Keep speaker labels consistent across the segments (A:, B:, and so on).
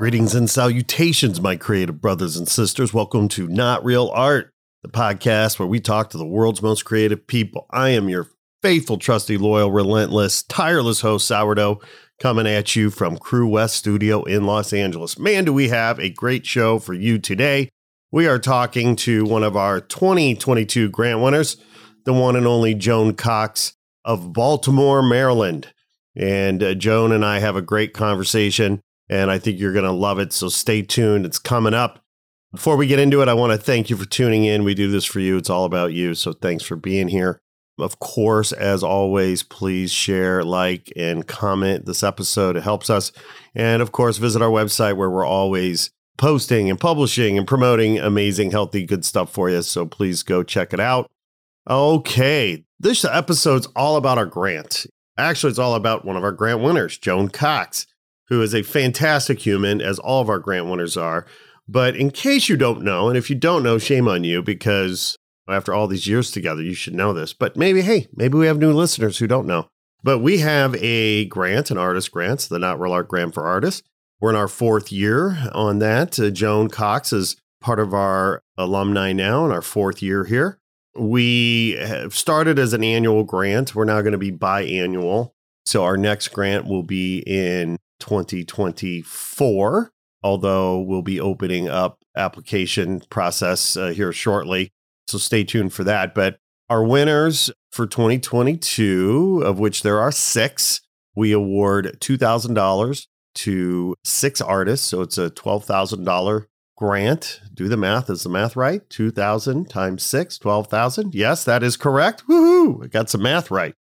A: Greetings and salutations, my creative brothers and sisters. Welcome to Not Real Art, the podcast where we talk to the world's most creative people. I am your faithful, trusty, loyal, relentless, tireless host, Sourdough, coming at you from Crew West Studio in Los Angeles. Man, do we have a great show for you today. We are talking to one of our 2022 grant winners, the one and only Joan Cox of Baltimore, Maryland. And uh, Joan and I have a great conversation and I think you're going to love it. So stay tuned. It's coming up. Before we get into it, I want to thank you for tuning in. We do this for you. It's all about you. So thanks for being here. Of course, as always, please share, like, and comment this episode. It helps us. And of course, visit our website where we're always posting and publishing and promoting amazing, healthy, good stuff for you. So please go check it out. Okay, this episode's all about our grant. Actually, it's all about one of our grant winners, Joan Cox who is a fantastic human, as all of our grant winners are. But in case you don't know, and if you don't know, shame on you because after all these years together, you should know this. But maybe, hey, maybe we have new listeners who don't know. But we have a grant, an artist grant, the Not Real Art Grant for Artists. We're in our fourth year on that. Uh, Joan Cox is part of our alumni now in our fourth year here. We have started as an annual grant. We're now going to be biannual. So our next grant will be in 2024, although we'll be opening up application process uh, here shortly. So stay tuned for that. But our winners for 2022, of which there are six, we award $2,000 to six artists. So it's a $12,000 grant. Do the math. Is the math right? 2,000 times six, 12,000. Yes, that is correct. Woohoo! I got some math right.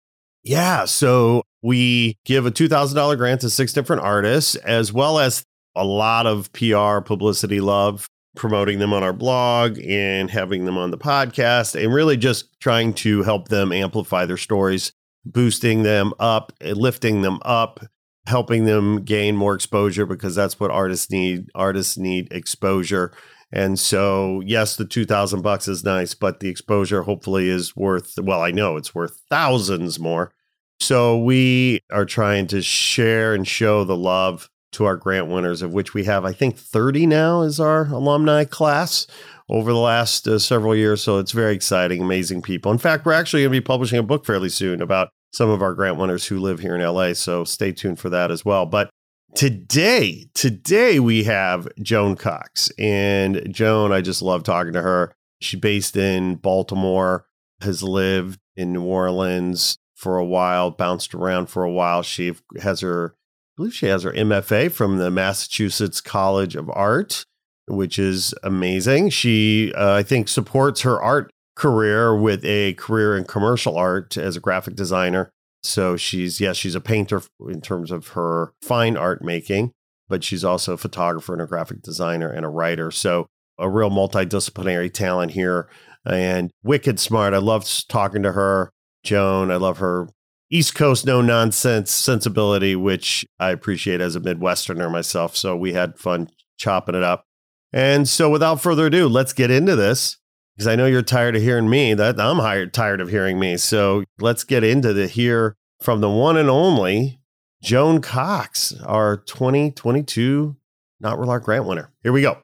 A: Yeah. So we give a $2,000 grant to six different artists, as well as a lot of PR publicity love, promoting them on our blog and having them on the podcast, and really just trying to help them amplify their stories, boosting them up, eh, lifting them up, helping them gain more exposure because that's what artists need. Artists need exposure. And so, yes, the 2000 bucks is nice, but the exposure hopefully is worth, well, I know it's worth thousands more so we are trying to share and show the love to our grant winners, of which we have, I think, 30 now is our alumni class over the last uh, several years. So it's very exciting, amazing people. In fact, we're actually going to be publishing a book fairly soon about some of our grant winners who live here in LA. So stay tuned for that as well. But today, today we have Joan Cox. And Joan, I just love talking to her. She's based in Baltimore, has lived in New Orleans, for a while, bounced around for a while. She has her, I believe she has her MFA from the Massachusetts College of Art, which is amazing. She, uh, I think, supports her art career with a career in commercial art as a graphic designer. So she's, yes, she's a painter in terms of her fine art making, but she's also a photographer and a graphic designer and a writer. So a real multidisciplinary talent here and wicked smart. I love talking to her. Joan. I love her East Coast no nonsense sensibility, which I appreciate as a Midwesterner myself. So we had fun chopping it up. And so without further ado, let's get into this.
B: because I know you're tired of hearing me. That I'm hired, tired of hearing me. So let's get into the hear from the one and only Joan Cox, our 2022 Not Real Art Grant winner. Here we go.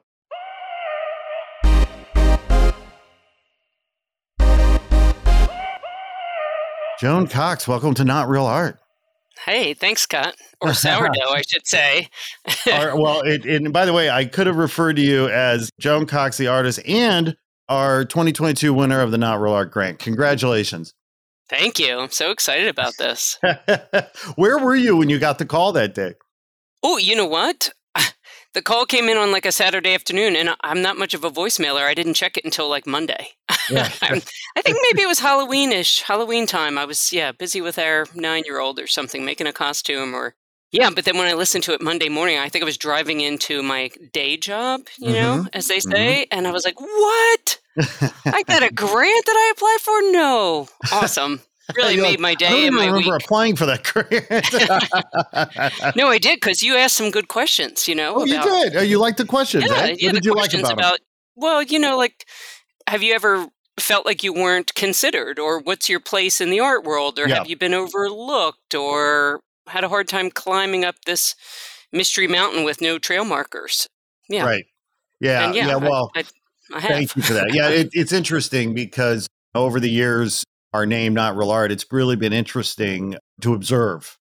B: Joan Cox, welcome to Not Real Art.
C: Hey, thanks, Scott. Or sourdough, I should say.
B: our, well, it, and by the way, I could have referred to you as Joan Cox, the artist, and our 2022 winner of the Not Real Art Grant. Congratulations.
C: Thank you. I'm so excited about this.
B: Where were you when you got the call that day?
C: Oh, you know what? The call came in on like a Saturday afternoon, and I'm not much of a voicemailer. I didn't check it until like Monday. Yeah. I think maybe it was Halloweenish, Halloween time. I was yeah busy with our nine year old or something, making a costume or yeah. But then when I listened to it Monday morning, I think I was driving into my day job, you mm-hmm. know, as they say, mm-hmm. and I was like, "What? I got a grant that I applied for? No, awesome." really made my day. I
B: don't remember
C: week.
B: applying for that
C: grant. no, I did because you asked some good questions. You know,
B: oh, about, you did. Oh, you liked the questions.
C: Yeah,
B: eh?
C: yeah.
B: What
C: did you like about, about Well, you know, like, have you ever felt like you weren't considered, or what's your place in the art world, or yeah. have you been overlooked, or had a hard time climbing up this mystery mountain with no trail markers? Yeah.
B: Right. Yeah.
C: yeah,
B: yeah. Well,
C: I, I, I
B: thank you for that. Yeah, it, it's interesting because over the years, our name, Not Real Art, it's really been interesting to observe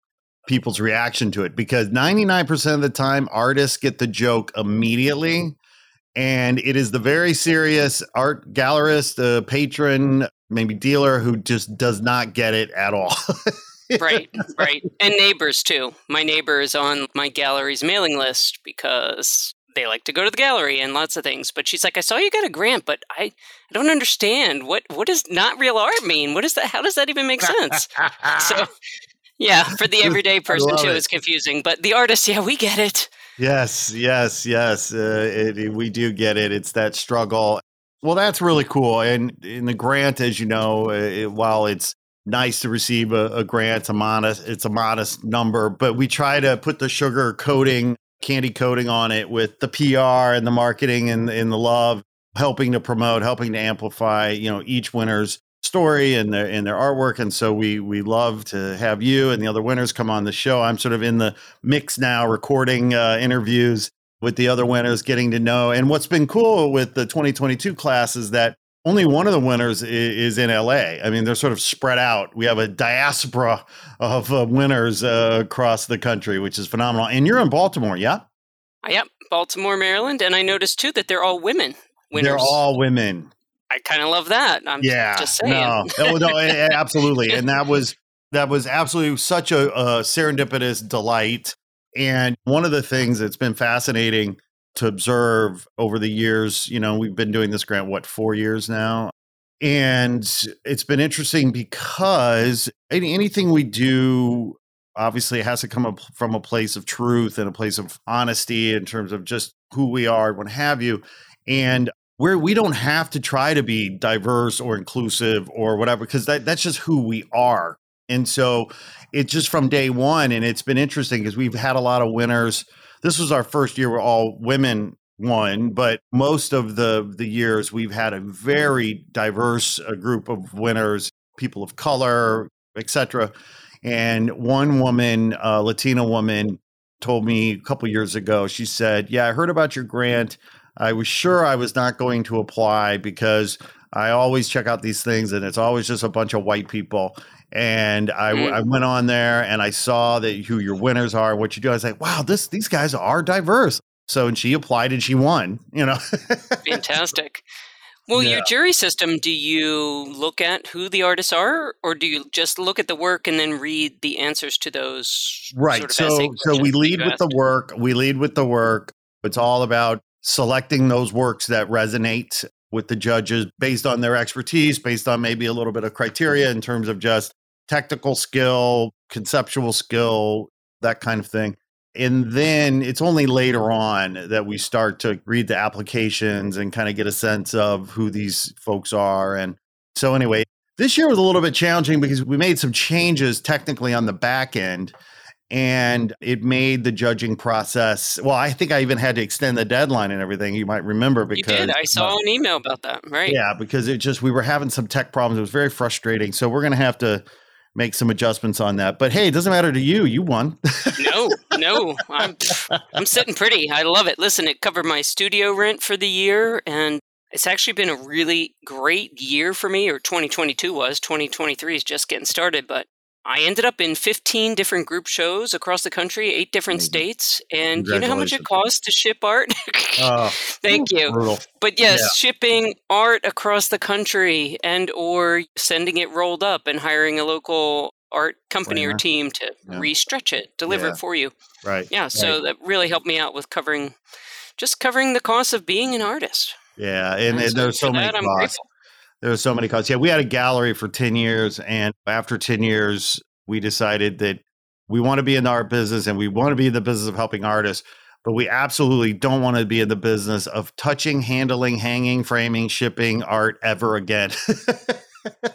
B: people's reaction to it because 99% of the time, artists get the joke immediately. And it is the very serious art gallerist, uh, patron, maybe dealer who just does not get it at all.
C: right, right. And neighbors too. My neighbor is on my gallery's mailing list because they like to go to the gallery and lots of things. But she's like, I saw you got a grant, but I, I don't understand what what does not real art mean? What is that? How does that even make sense? so, yeah, for the everyday person too, it. it's confusing. But the artist, yeah, we get it.
B: Yes, yes, yes. Uh, it, we do get it. It's that struggle. Well, that's really cool. And in the grant, as you know, uh, it, while it's nice to receive a, a, grant, it's a modest, it's a modest number, but we try to put the sugar coating candy coating on it with the PR and the marketing and, and the love, helping to promote, helping to amplify, you know, each winner's story and their and their artwork. And so we we love to have you and the other winners come on the show. I'm sort of in the mix now, recording uh, interviews with the other winners, getting to know. And what's been cool with the 2022 class is that only one of the winners is, in LA. I mean, they're sort of spread out. We have a diaspora of uh, winners uh, across the country, which is phenomenal. And you're in Baltimore, yeah?
C: Yep, Baltimore, Maryland. And I noticed too that they're all women. Winners.
B: They're all women.
C: I kind of love that. I'm yeah, just saying.
B: No, oh, no, absolutely. And that was that was absolutely such a, a serendipitous delight. And one of the things that's been fascinating to observe over the years. You know, we've been doing this grant, what, four years now? And it's been interesting because any, anything we do, obviously, has to come from a place of truth and a place of honesty in terms of just who we are and what have you. And where we don't have to try to be diverse or inclusive or whatever, because that, that's just who we are. And so it's just from day one. And it's been interesting because we've had a lot of winners this was our first year where all women won, but most of the the years we've had a very diverse uh, group of winners, people of color, etc. And one woman, a Latina woman, told me a couple years ago. She said, "Yeah, I heard about your grant. I was sure I was not going to apply because I always check out these things and it's always just a bunch of white people. And I, mm. I went on there and I saw that who your winners are, what you do. I was like, wow, this these guys are diverse. So and she applied and she won. You know,
C: fantastic. Well, yeah. your jury system, do you look at who the artists are, or do you just look at the work and then read the answers to those?
B: Right. Sort of so, so we lead with the work. We lead with the work. It's all about selecting those works that resonate with the judges based on their expertise, based on maybe a little bit of criteria in terms of just technical skill, conceptual skill, that kind of thing. And then it's only later on that we start to read the applications and kind of get a sense of who these folks are. And so, anyway, this year was a little bit challenging because we made some changes technically on the back end. And it made the judging process. Well, I think I even had to extend the deadline and everything. You might remember because
C: you did. I saw an email about that. Right?
B: Yeah, because it just we were having some tech problems. It was very frustrating. So we're going to have to make some adjustments on that. But hey, it doesn't matter to you. You won.
C: no, no, I'm I'm sitting pretty. I love it. Listen, it covered my studio rent for the year, and it's actually been a really great year for me. Or 2022 was. 2023 is just getting started, but I ended up in 15 different group shows across the country, eight different states. And you know how much it costs to ship art? uh, Thank you. Brutal. But yes, yeah. shipping art across the country and or sending it rolled up and hiring a local art company or team to yeah. restretch it, deliver it for you.
B: Right.
C: Yeah, so
B: right.
C: that really helped me out with covering just covering the cost of being an artist.
B: Yeah, and, and, and so there's so many costs. There were so many causes. Yeah, we had a gallery for 10 years. And after 10 years, we decided that we want to be in the art business and we want to be in the business of helping artists, but we absolutely don't want to be in the business of touching, handling, hanging, framing, shipping art ever again.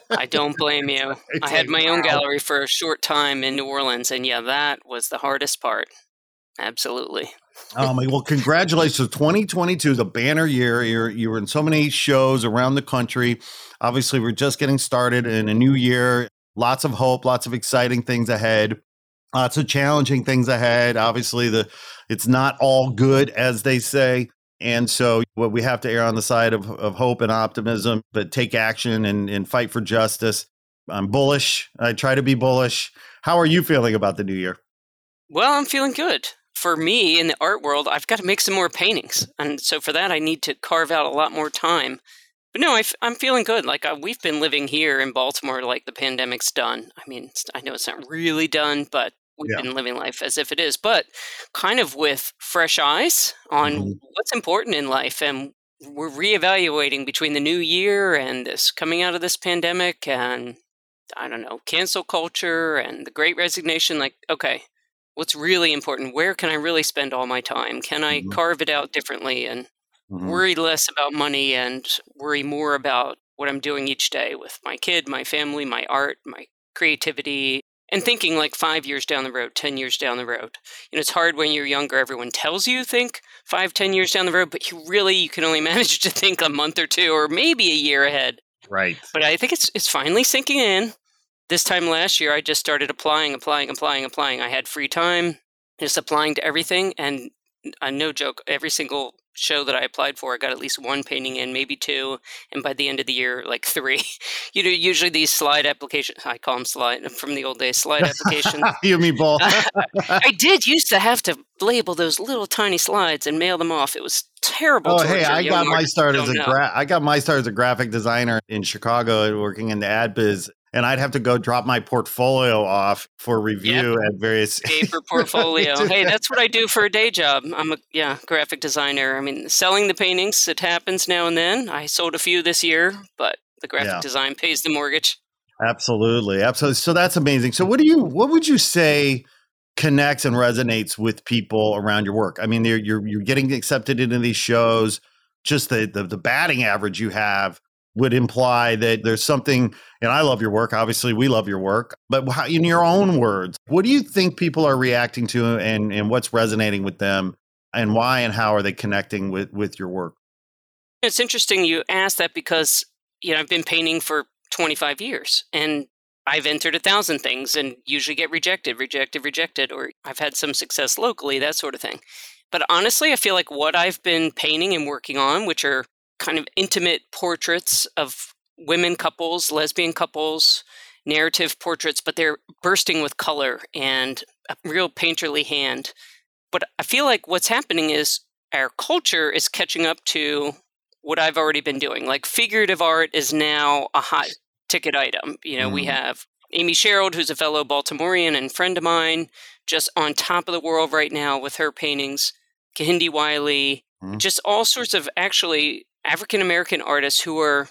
C: I don't blame you. It's I had like, my own wow. gallery for a short time in New Orleans, and yeah, that was the hardest part. Absolutely.
B: Oh my! Well, congratulations! 2022 is a banner year. You're you were in so many shows around the country. Obviously, we're just getting started in a new year. Lots of hope, lots of exciting things ahead. Lots of challenging things ahead. Obviously, the it's not all good, as they say. And so what we have to err on the side of, of hope and optimism, but take action and, and fight for justice. I'm bullish. I try to be bullish. How are you feeling about the new year?
C: Well, I'm feeling good for me in the art world, I've got to make some more paintings. And so for that, I need to carve out a lot more time. But no, I f- I'm feeling good. Like uh, we've been living here in Baltimore, like the pandemic's done. I mean, I know it's not really done, but we've yeah. been living life as if it is, but kind of with fresh eyes on mm-hmm. what's important in life. And we're reevaluating between the new year and this coming out of this pandemic and I don't know, cancel culture and the great resignation. Like, okay, what's really important where can i really spend all my time? Can i mm-hmm. carve it out differently and mm-hmm. worry less about money and worry more about what i'm doing each day with my kid my family my art my creativity and thinking like five years down the road ten years down the road. You know it's hard when you're younger everyone tells you think five ten years down the road but you really you can only manage to think a month or two or maybe a year ahead.
B: Right.
C: But i think it's it's finally sinking in this time last year, I just started applying, applying, applying, applying. I had free time, just applying to everything. And uh, no joke, every single show that I applied for, I got at least one painting in, maybe two, and by the end of the year, like three. you know, usually these slide applications, I call them slide from the old days, slide applications.
B: you mean ball?
C: I did used to have to label those little tiny slides and mail them off. It was terrible.
B: Oh, hey, I got my start as a gra- I got my start as a graphic designer in Chicago, working in the ad biz, and I'd have to go drop my portfolio off for review yep. at various
C: paper portfolio. hey, that's what I do for a day job. I'm a yeah graphic designer. I mean, selling the paintings it happens now and then. I sold a few this year, but the graphic yeah. design pays the mortgage.
B: Absolutely, absolutely. So that's amazing. So what do you what would you say? connects and resonates with people around your work. I mean, you're you're, you're getting accepted into these shows. Just the, the the batting average you have would imply that there's something, and I love your work. Obviously, we love your work, but in your own words, what do you think people are reacting to and, and what's resonating with them and why and how are they connecting with, with your work?
C: It's interesting you asked that because, you know, I've been painting for 25 years and I've entered a thousand things and usually get rejected, rejected, rejected, or I've had some success locally, that sort of thing. But honestly, I feel like what I've been painting and working on, which are kind of intimate portraits of women couples, lesbian couples, narrative portraits, but they're bursting with color and a real painterly hand. But I feel like what's happening is our culture is catching up to what I've already been doing. Like figurative art is now a hot ticket item. You know, mm. we have Amy Sherald, who's a fellow Baltimorean and friend of mine, just on top of the world right now with her paintings. Kehinde Wiley, mm. just all sorts of actually African American artists who are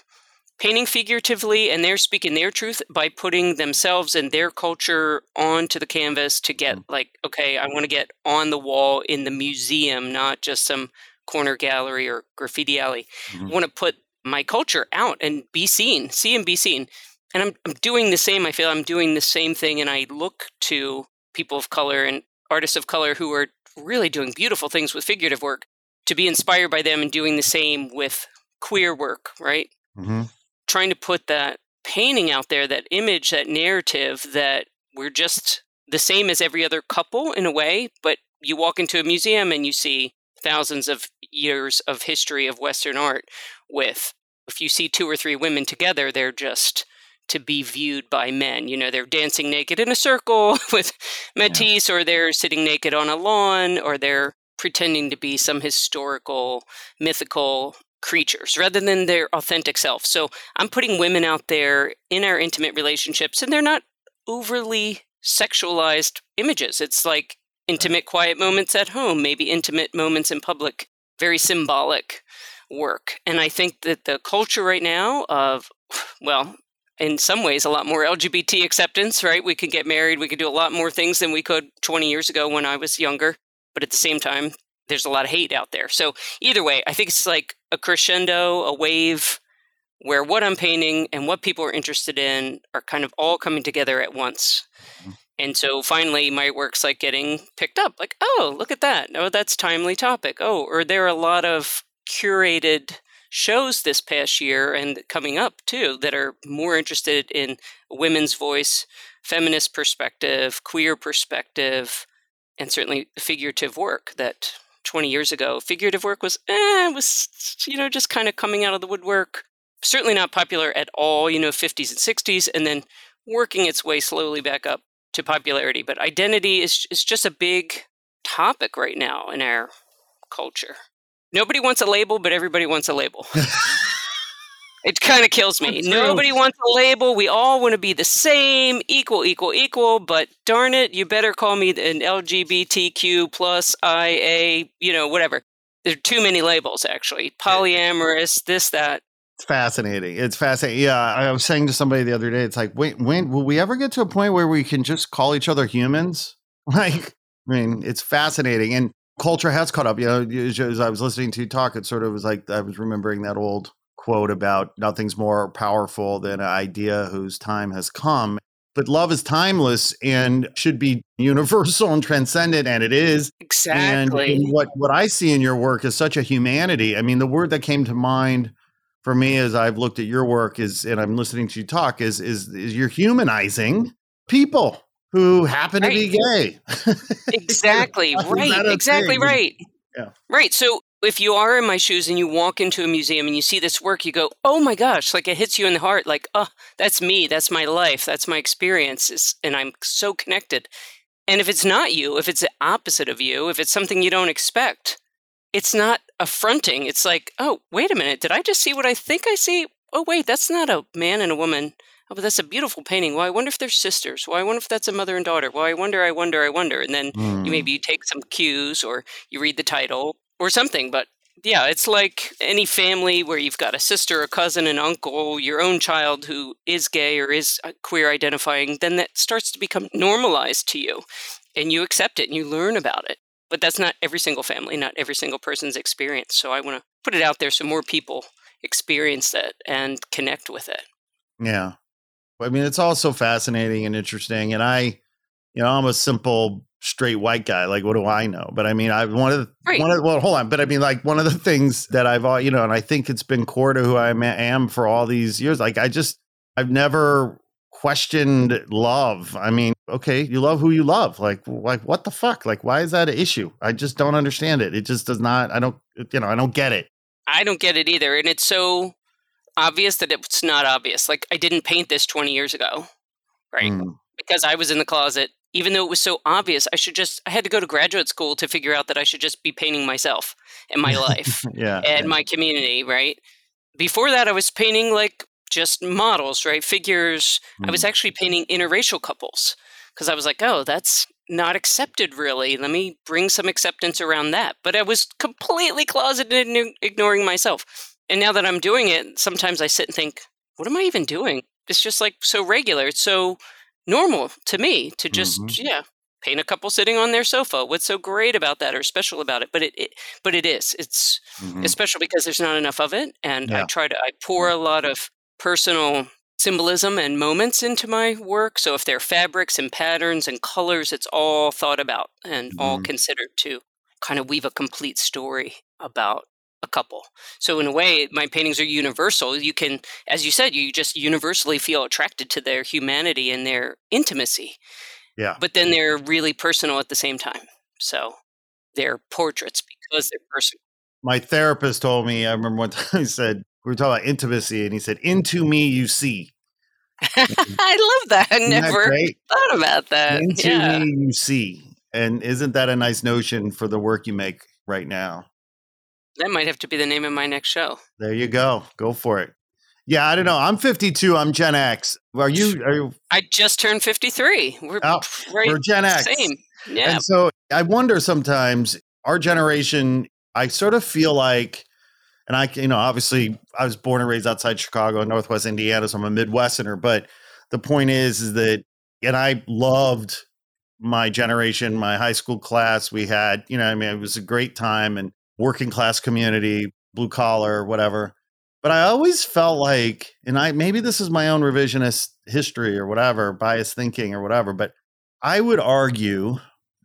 C: painting figuratively and they're speaking their truth by putting themselves and their culture onto the canvas to get mm-hmm. like okay i want to get on the wall in the museum not just some corner gallery or graffiti alley mm-hmm. i want to put my culture out and be seen see and be seen and I'm, I'm doing the same i feel i'm doing the same thing and i look to people of color and artists of color who are really doing beautiful things with figurative work to be inspired by them and doing the same with queer work, right? Mm-hmm. Trying to put that painting out there, that image, that narrative that we're just the same as every other couple in a way, but you walk into a museum and you see thousands of years of history of Western art with if you see two or three women together, they're just to be viewed by men. You know, they're dancing naked in a circle with Matisse, yeah. or they're sitting naked on a lawn, or they're pretending to be some historical, mythical creatures rather than their authentic self. So I'm putting women out there in our intimate relationships, and they're not overly sexualized images. It's like intimate, quiet moments at home, maybe intimate moments in public, very symbolic work. And I think that the culture right now of, well, in some ways, a lot more LGBT acceptance, right? We can get married, we can do a lot more things than we could 20 years ago when I was younger. But at the same time, there's a lot of hate out there. So, either way, I think it's like a crescendo, a wave where what I'm painting and what people are interested in are kind of all coming together at once. Mm-hmm. And so finally, my work's like getting picked up. Like, oh, look at that. Oh, that's timely topic. Oh, or there are a lot of curated shows this past year and coming up too that are more interested in women's voice, feminist perspective, queer perspective, and certainly figurative work that 20 years ago figurative work was eh, was you know just kind of coming out of the woodwork. Certainly not popular at all you know 50s and 60s and then working its way slowly back up to popularity. But identity is is just a big topic right now in our culture. Nobody wants a label, but everybody wants a label. it kind of kills me. Nobody wants a label. We all want to be the same, equal, equal, equal. But darn it, you better call me an LGBTQ plus IA, you know, whatever. There are too many labels, actually. Polyamorous, this, that.
B: It's fascinating. It's fascinating. Yeah, I was saying to somebody the other day, it's like, wait, when will we ever get to a point where we can just call each other humans? Like, I mean, it's fascinating. And culture has caught up. You know, as I was listening to you talk, it sort of was like I was remembering that old quote about nothing's more powerful than an idea whose time has come. But love is timeless and should be universal and transcendent, and it is.
C: Exactly.
B: And what what I see in your work is such a humanity. I mean, the word that came to mind for me as I've looked at your work is, and I'm listening to you talk, is is, is you're humanizing people who happen right. to be gay.
C: exactly. right. Exactly thing? right. Yeah. Right. So if you are in my shoes and you walk into a museum and you see this work, you go, oh my gosh, like it hits you in the heart, like, oh, that's me, that's my life, that's my experiences, and I'm so connected. And if it's not you, if it's the opposite of you, if it's something you don't expect, it's not affronting. It's like, oh, wait a minute, did I just see what I think I see? Oh, wait, that's not a man and a woman oh, but that's a beautiful painting. Well, I wonder if they're sisters. Well, I wonder if that's a mother and daughter. Well, I wonder, I wonder, I wonder. And then mm. you maybe you take some cues or you read the title or something. But yeah, it's like any family where you've got a sister, a cousin, an uncle, your own child who is gay or is uh, queer identifying, then that starts to become normalized to you and you accept it and you learn about it. But that's not every single family, not every single person's experience. So I want to put it out there so more people experience it and connect with it.
B: Yeah. I mean, it's all so fascinating and interesting. And I, you know, I'm a simple straight white guy. Like, what do I know? But I mean, I one of the right. one of well, hold on. But I mean, like one of the things that I've, you know, and I think it's been core to who I am for all these years. Like, I just, I've never questioned love. I mean, okay, you love who you love. Like, like what the fuck? Like, why is that an issue? I just don't understand it. It just does not. I don't, you know, I don't get it.
C: I don't get it either. And it's so obvious that it's not obvious. Like I didn't paint this 20 years ago, right? Mm. Because I was in the closet. Even though it was so obvious, I should just I had to go to graduate school to figure out that I should just be painting myself and my life
B: yeah,
C: and
B: yeah.
C: my community, right? Before that I was painting like just models, right? Figures. Mm. I was mm. actually painting interracial couples because I was like, "Oh, that's not accepted really. Let me bring some acceptance around that." But I was completely closeted and ignoring myself. And now that I'm doing it, sometimes I sit and think, what am I even doing? It's just like so regular. It's so normal to me to just, mm-hmm. yeah, paint a couple sitting on their sofa. What's so great about that or special about it? But it, it but it is. It's mm-hmm. especially because there's not enough of it. And yeah. I try to I pour a lot of personal symbolism and moments into my work. So if they're fabrics and patterns and colors, it's all thought about and mm-hmm. all considered to kind of weave a complete story about a couple. So in a way, my paintings are universal. You can, as you said, you just universally feel attracted to their humanity and their intimacy.
A: Yeah.
C: But then they're really personal at the same time. So they're portraits because they're personal.
B: My therapist told me, I remember one time he said, we were talking about intimacy, and he said, Into me you see.
C: I love that. I never that thought about that.
B: Into yeah. me you see. And isn't that a nice notion for the work you make right now?
C: That might have to be the name of my next show.
B: There you go. Go for it. Yeah, I don't mm. know. I'm 52. I'm Gen X. Are you? Are you?
C: I just turned 53. We're
B: oh, right we're Gen X.
C: Same. Yeah.
B: And so I wonder sometimes our generation. I sort of feel like, and I, you know, obviously I was born and raised outside Chicago, Northwest Indiana, so I'm a Midwesterner. But the point is, is that, and I loved my generation, my high school class. We had, you know, I mean, it was a great time and working class community, blue collar, whatever. But I always felt like, and I maybe this is my own revisionist history or whatever, biased thinking or whatever, but I would argue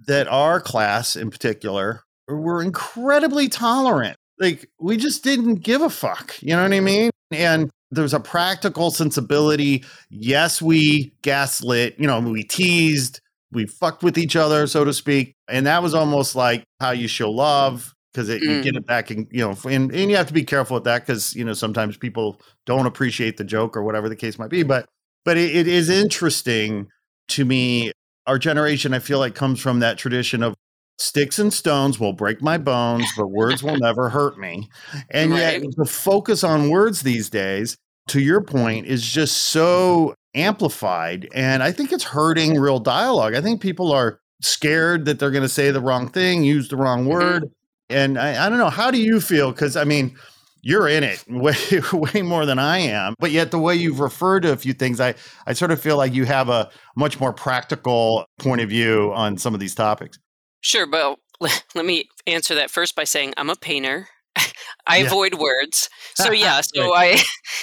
B: that our class in particular were incredibly tolerant. Like we just didn't give a fuck. You know what I mean? And there's a practical sensibility. Yes, we gaslit, you know, we teased, we fucked with each other, so to speak. And that was almost like how you show love because mm. you get mm. it back and you know and, and you have to be careful with that because you know sometimes people don't appreciate the joke or whatever the case might be but but it, it is interesting to me our generation i feel like comes from that tradition of sticks and stones will break my bones but words will never hurt me and right. yet the focus on words these days to your point is just so amplified and i think it's hurting real dialogue i think people are scared that they're going to say the wrong thing use the wrong mm-hmm. And I, I don't know, how do you feel? Because I mean, you're in it way way more than I am. But yet the way you've referred to a few things, I I sort of feel like you have a much more practical point of view on some of these topics.
C: Sure, but let me answer that first by saying I'm a painter. I yeah. avoid words. So yeah, so I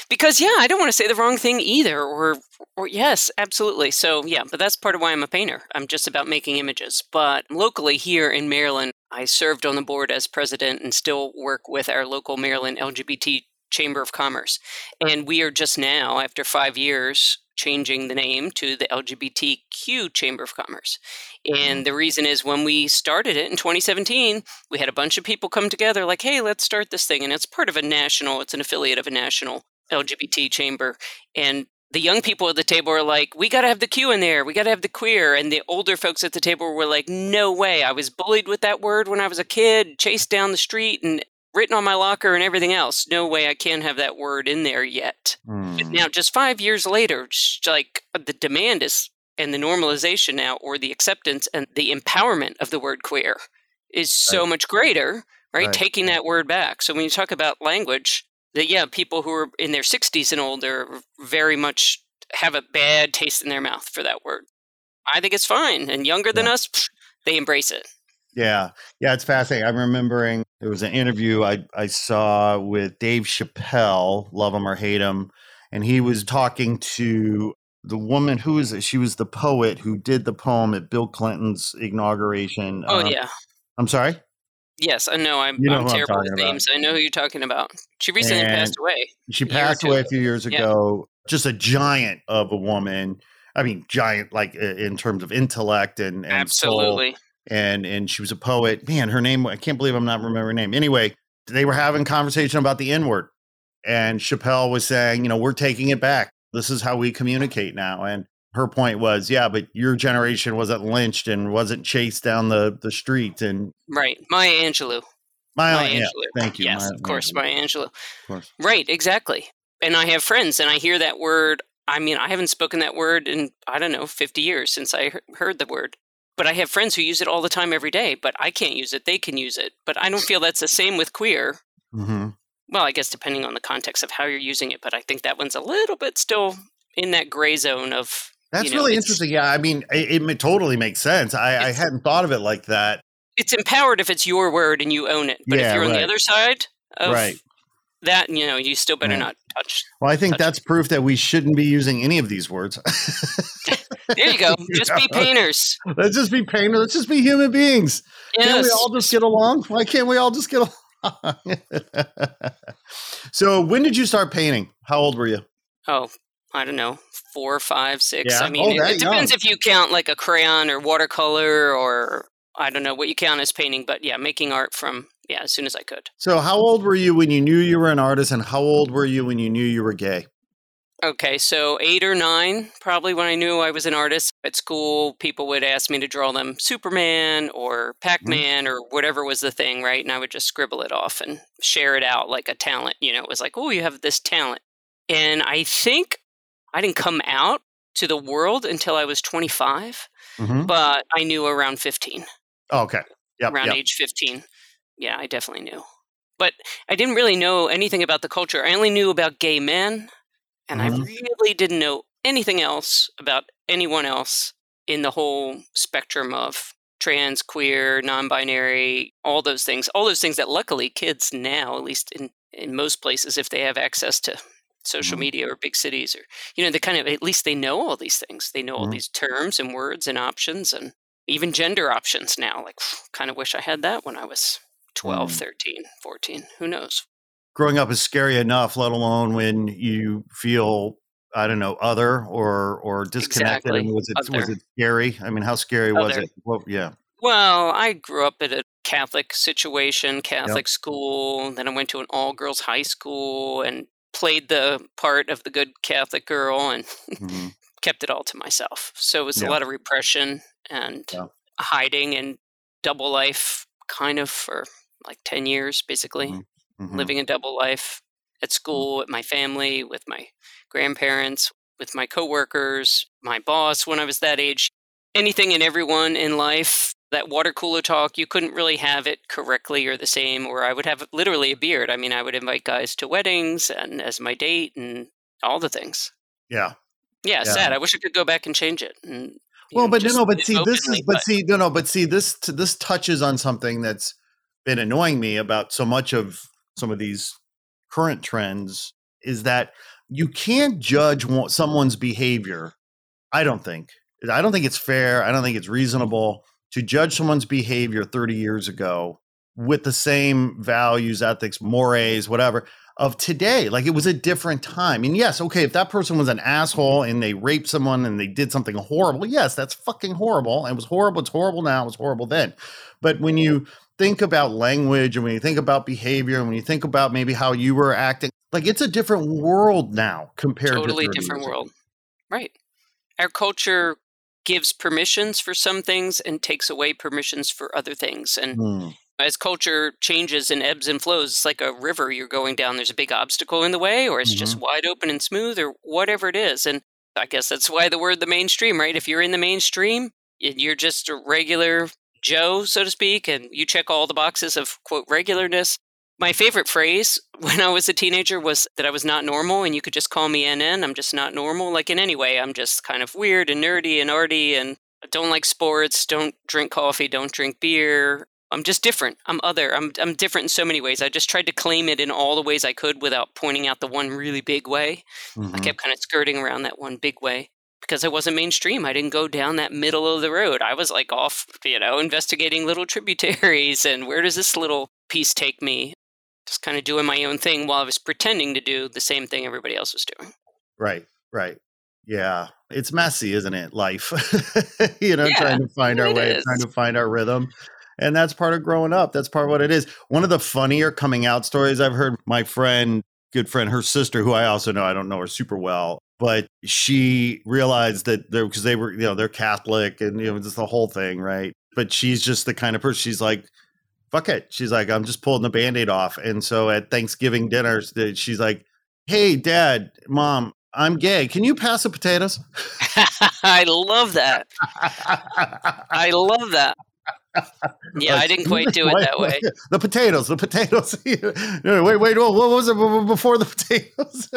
C: because yeah, I don't want to say the wrong thing either or or yes, absolutely. So yeah, but that's part of why I'm a painter. I'm just about making images. But locally here in Maryland, I served on the board as president and still work with our local Maryland LGBT Chamber of Commerce. And we are just now after 5 years changing the name to the LGBTQ Chamber of Commerce. And mm-hmm. the reason is when we started it in 2017, we had a bunch of people come together like, hey, let's start this thing. And it's part of a national, it's an affiliate of a national LGBT chamber. And the young people at the table were like, we got to have the Q in there. We got to have the queer. And the older folks at the table were like, no way. I was bullied with that word when I was a kid, chased down the street, and written on my locker and everything else. No way I can't have that word in there yet. Mm. Now, just five years later, just like uh, the demand is and the normalization now, or the acceptance and the empowerment of the word queer is so right. much greater, right? right? Taking that word back. So when you talk about language, that yeah, people who are in their 60s and older very much have a bad taste in their mouth for that word. I think it's fine. And younger than yeah. us, they embrace it.
B: Yeah. Yeah, it's fascinating. I'm remembering there was an interview I, I saw with Dave Chappelle, love him or hate him. And he was talking to the woman who is it? She was the poet who did the poem at Bill Clinton's inauguration.
C: Oh, uh, yeah.
B: I'm sorry?
C: Yes, I know. I'm, you know I'm terrible I'm with names. I know who you're talking about. She recently and passed away.
B: She passed away a few years ago. Yeah. Just a giant of a woman. I mean, giant like in terms of intellect and, and
C: absolutely.
B: Soul and and she was a poet. Man, her name I can't believe I'm not remembering her name. Anyway, they were having conversation about the N word, and Chappelle was saying, you know, we're taking it back. This is how we communicate now. And her point was, yeah, but your generation wasn't lynched and wasn't chased down the the street and
C: right. Maya Angelou.
B: Maya, Maya Angelou. Yeah, thank you.
C: Yes, Maya, of course, Maya Angelou. Of course. Right, exactly. And I have friends, and I hear that word. I mean, I haven't spoken that word in I don't know fifty years since I heard the word but I have friends who use it all the time every day, but I can't use it. They can use it. But I don't feel that's the same with queer. Mm-hmm. Well, I guess depending on the context of how you're using it, but I think that one's a little bit still in that gray zone of.
B: That's you know, really interesting. Yeah, I mean, it, it totally makes sense. I, I, hadn't thought of it like that.
C: It's empowered if it's your word and you own it. But yeah, if you're on right. the other side of right. that, you know, you still better yeah. not touch.
B: Well, I think that's proof that we shouldn't be using any of these words.
C: there you go. Just be painters.
B: Let's just be painters. Let's just be human beings.
C: Yes.
B: Can't we all just get along? Why can't we all just get along? so, when did you start painting? How old were you?
C: Oh, I don't know, four, five, six.
B: Yeah.
C: I mean,
B: Oh,
C: it, it depends
B: young.
C: if you count like a crayon or watercolor or I don't know what you count as painting, but yeah, making art from yeah, as soon as I could.
B: So, how old were you when you knew you were an artist, and how old were you when you knew you were gay?
C: Okay, so eight or nine, probably when I knew I was an artist at school, people would ask me to draw them Superman or mm-hmm. Pac Man or whatever was the thing, right? And I would just scribble it off and share it out like a talent. You know, it was like, oh, you have this talent. And I think I didn't come out to the world until I was 25,
B: Mhm.
C: but I knew around 15,
B: Oh, okay. Yep.
C: around
B: yep.
C: age 15. Yeah, I definitely knew. But I didn't really know anything about the culture. I only knew about gay men, and
B: Mhm.
C: I really didn't know anything else about anyone else in the whole spectrum of trans, queer, non binary, all those things. All those things that luckily kids now, at least in, in most places, if they have access to social
B: Mhm.
C: media or big cities or you know they kind of at least they know all these things they know all
B: Mhm.
C: these terms and words and options and even gender options now like kind of wish i had that when i was 12
B: Mm.
C: 13 14 who knows
B: Growing up is scary enough, let alone when you feel I don't know other or or disconnected. I mean, was it was it scary? I mean, how scary was it? Well, yeah.
C: well i grew up at a catholic situation catholic school then i went to an all girls high school and played the part of the good catholic girl and
B: Mhm.
C: kept it all to myself. So it was
B: Yeah.
C: a lot of repression and
B: Yeah.
C: hiding and double life kind of for like 10 years basically
B: Mhm. Mhm.
C: living a double life at school with my family with my grandparents with my coworkers my boss when i was that age anything and everyone in life that water cooler talk you couldn't really have it correctly or the same or i would have literally a beard i mean i would invite guys to weddings and as my date and all the things
B: Yeah.
C: yeah,
B: Yeah.
C: sad. I wish I could go back and change it. And,
B: Well,
C: know,
B: but no, no, but see, this is,
C: openly,
B: but see, no, no, but see, this this touches on something that's been annoying me about so much of some of these current trends is that you can't judge someone's behavior. I don't think. I don't think it's fair. I don't think it's reasonable to judge someone's behavior 30 years ago with the same values, ethics, mores, whatever of today. Like it was a different time. And yes, okay, if that person was an asshole and they raped someone and they did something horrible, yes, that's fucking horrible. And it was horrible. It's horrible now. It was horrible then. But when you think about language and when you think about behavior and when you think about maybe how you were acting, like it's a different world now compared
C: totally
B: to 30
C: different world. Right. Our culture gives permissions for some things and takes away permissions for other things. And
B: Hmm.
C: as culture changes and ebbs and flows, it's like a river you're going down. There's a big obstacle in the way, or it's just
B: Mm-hmm.
C: wide open and smooth, or whatever it is. And I guess that's why the word the mainstream, right? If you're in the mainstream, and you're just a regular Joe, so to speak, and you check all the boxes of quote regularness. My favorite phrase when I was a teenager was that I was not normal, and you could just call me NN. I'm just not normal. Like in any way, I'm just kind of weird and nerdy and arty, and I don't like sports, don't drink coffee, don't drink beer. I'm just different. I'm other. I'm I'm different in so many ways. I just tried to claim it in all the ways I could without pointing out the one really big way. I
B: Mhm.
C: kept kind of skirting around that one big way because I wasn't mainstream. I didn't go down that middle of the road. I was like off, you know, investigating little tributaries and where does this little piece take me? Just kind of doing my own thing while I was pretending to do the same thing everybody else was doing.
B: Right, right. Yeah. It's messy, isn't it? Life. you know,
C: Yeah,
B: trying to find our way,
C: is.
B: trying to find our rhythm. And that's part of growing up. That's part of what it is. One of the funnier coming out stories I've heard, my friend, good friend, her sister, who I also know, I don't know her super well, but she realized that they're because they were, you know, they're Catholic and you know, just the whole thing, right? But she's just the kind of person, she's like, fuck it. She's like, I'm just pulling the band-aid off. And so at Thanksgiving dinners, she's like, Hey, dad, mom, I'm gay. Can you pass the potatoes?
C: I love that. I love that. Yeah, I didn't quite do it
B: Wait,
C: that way.
B: The potatoes, the potatoes. Wait, wait, what was it before the potatoes?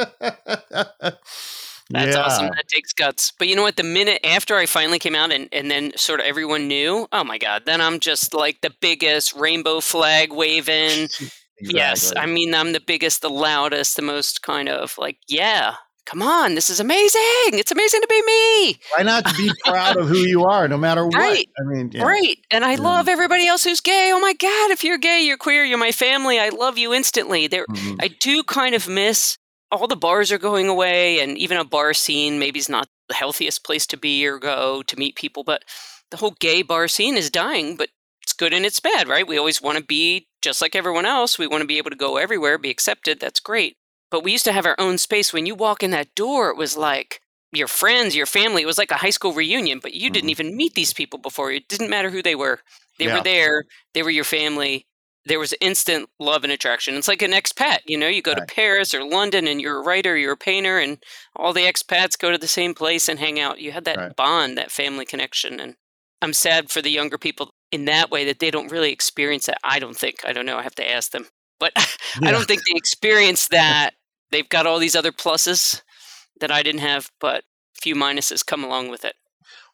C: That's
B: yeah.
C: awesome. That takes guts. But you know what? The minute after I finally came out and, and then sort of everyone knew, oh my God, then I'm just like the biggest rainbow flag waving, Exactly. Yes, I mean I'm the biggest, the loudest, the most kind of like, yeah, come on, this is amazing. It's amazing to be me.
B: Why not be proud of who you are, no matter what?
C: Right. I mean, yeah. right. And I yeah. love everybody else who's gay. Oh my God, if you're gay, you're queer, you're my family. I love you instantly. There, mm-hmm. I do kind of miss all the bars are going away, and even a bar scene maybe is not the healthiest place to be or go to meet people, but the whole gay bar scene is dying. But it's good and it's bad, right? We always want to be just like everyone else. We want to be able to go everywhere, be accepted. That's great. But we used to have our own space. When you walk in that door, it was like your friends, your family. It was like a high school reunion, but you mm-hmm. didn't even meet these people before. It didn't matter who they were. They yeah. were there. They were your family. There was instant love and attraction. It's like an expat. You know, you go right. to Paris or London and you're a writer, you're a painter, and all the expats go to the same place and hang out. You had that right. bond, that family connection. And I'm sad for the younger people in that way that they don't really experience that. I don't think. I don't know. I have to ask them. But yeah. I don't think they experience that they've got all these other pluses that I didn't have, but a few minuses come along with it.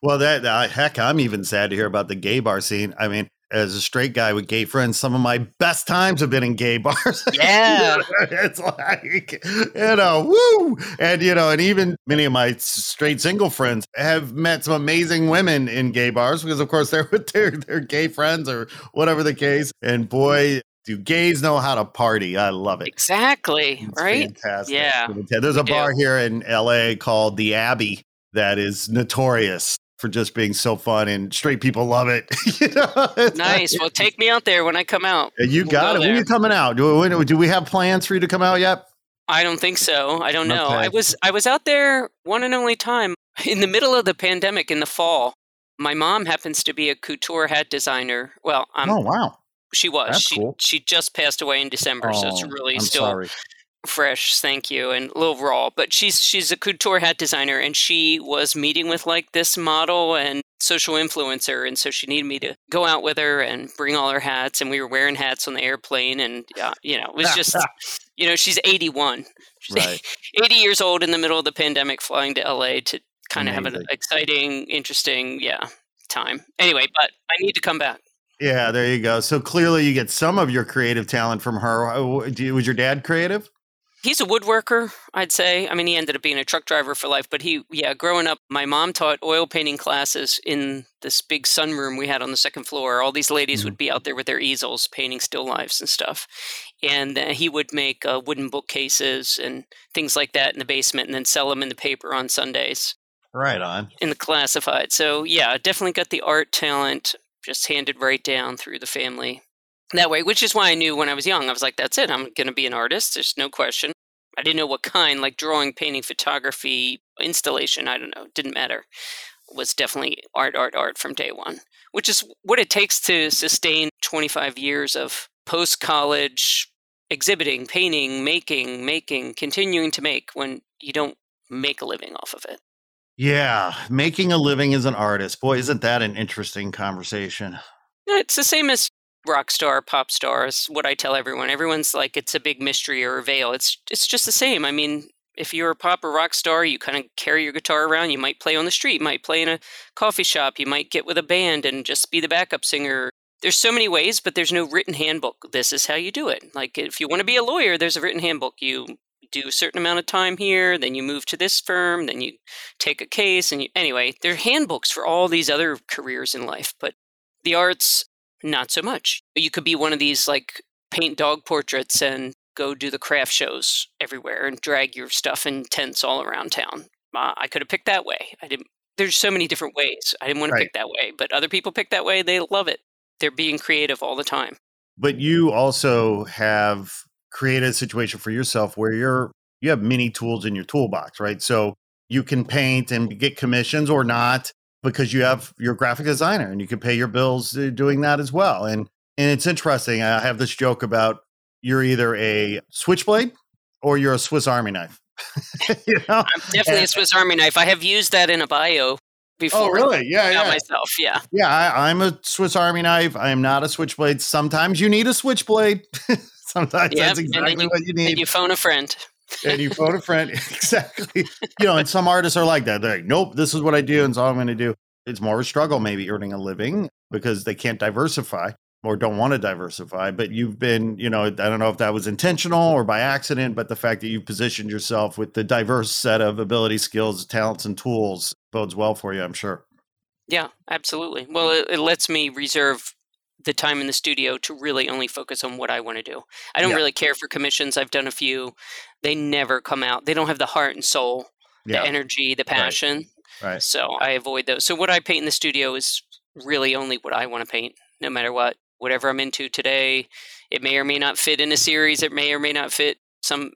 B: Well, that uh, heck, I'm even sad to hear about the gay bar scene. I mean, as a straight guy with gay friends, some of my best times have been in gay bars.
C: Yeah.
B: it's like, you know, woo. And, you know, and even many of my straight single friends have met some amazing women in gay bars because, of course, they're with their, their gay friends or whatever the case. And boy, do gays know how to party? I love it.
C: Exactly. It's right. Fantastic. Yeah.
B: There's a bar here in LA called the Abbey that is notorious for just being so fun and straight people love it.
C: you know? Nice. Well, take me out there when I come out.
B: You we'll got it. There. When are you coming out? Do, do we have plans for you to come out yet?
C: I don't think so. I don't know. Okay. I was I was out there one and only time in the middle of the pandemic in the fall. My mom happens to be a couture hat designer. Well, I'm,
B: oh wow,
C: she was.
B: That's
C: she
B: cool.
C: she just passed away in December,
B: oh,
C: so it's oh, really
B: I'm
C: still
B: sorry.
C: Fresh. Thank you, and a little raw. But she's she's a couture hat designer, and she was meeting with like this model and social influencer, and so she needed me to go out with her and bring all her hats, and we were wearing hats on the airplane, and uh, you know, it was just. you know, she's 81. She's
B: right.
C: 80 years old in the middle of the pandemic, flying to LA to kind of have an exciting, interesting, yeah, time. Anyway, but I need to come back.
B: Yeah, there you go. So clearly, you get some of your creative talent from her. Was your dad creative?
C: He's a woodworker, I'd say. I mean, he ended up being a truck driver for life, but he, yeah, growing up, my mom taught oil painting classes in this big sunroom we had on the second floor. All these ladies mm-hmm. would be out there with their easels painting still lifes and stuff. And uh, he would make uh, wooden bookcases and things like that in the basement and then sell them in the paper on Sundays.
B: Right on.
C: In the classified. So, yeah, definitely got the art talent just handed right down through the family that way, which is why I knew when I was young, I was like, that's it, I'm going to be an artist. There's no question. I didn't know what kind, like drawing, painting, photography, installation, I don't know, didn't matter. It was definitely art, art, art from day one, which is what it takes to sustain 25 years of post college exhibiting, painting, making, making, continuing to make when you don't make a living off of it.
B: Yeah, making a living as an artist. Boy, isn't that an interesting conversation?
C: It's the same as rock star, pop stars. What I tell everyone, everyone's like it's a big mystery or a veil. It's it's just the same. I mean, if you're a pop or rock star, you kind of carry your guitar around. You might play on the street, might play in a coffee shop, you might get with a band and just be the backup singer. There's so many ways, but there's no written handbook. This is how you do it. Like if you want to be a lawyer, there's a written handbook. You do a certain amount of time here, then you move to this firm, then you take a case, and you, anyway, there are handbooks for all these other careers in life, but the arts, not so much. You could be one of these like paint dog portraits and go do the craft shows everywhere and drag your stuff in tents all around town. Uh, I could have picked that way. I didn't. There's so many different ways. I didn't want
B: Right.
C: to pick that way, but other people pick that way. They love it. They're being creative all the time.
B: But you also have created a situation for yourself where you're you have many tools in your toolbox, right? So you can paint and get commissions or not because you have your graphic designer and you can pay your bills uh, doing that as well. And and it's interesting. I have this joke about you're either a switchblade or you're a Swiss Army knife. you know?
C: I'm definitely a Swiss Army knife. I have used that in a bio before.
B: Oh, really? Yeah, yeah.
C: myself, yeah.
B: Yeah, I, I'm a Swiss Army knife. I am not a switchblade. Sometimes you need a switchblade. Sometimes
C: Yep,
B: that's
C: and
B: exactly
C: you-
B: what you need.
C: And you phone a friend.
B: And you phone a friend. exactly. You know, and some artists are like that. They're like, nope, this is what I do, and so I'm going to do. It's more of a struggle, maybe earning a living because they can't diversify. or don't want to diversify, but you've been, you know, I don't know if that was intentional or by accident, but the fact that you've positioned yourself with the diverse set of ability, skills, talents, and tools bodes well for you, I'm sure.
C: Yeah, absolutely. Well, it, it lets me reserve the time in the studio to really only focus on what I want to do. I don't yeah. really care for commissions. I've done a few. They never come out. They don't have the heart and soul, yeah. the energy, the passion.
B: Right. right.
C: So I avoid those. So what I paint in the studio is really only what I want to paint, no matter what. Whatever I'm into today, it may or may not fit in a series. It may or may not fit. Some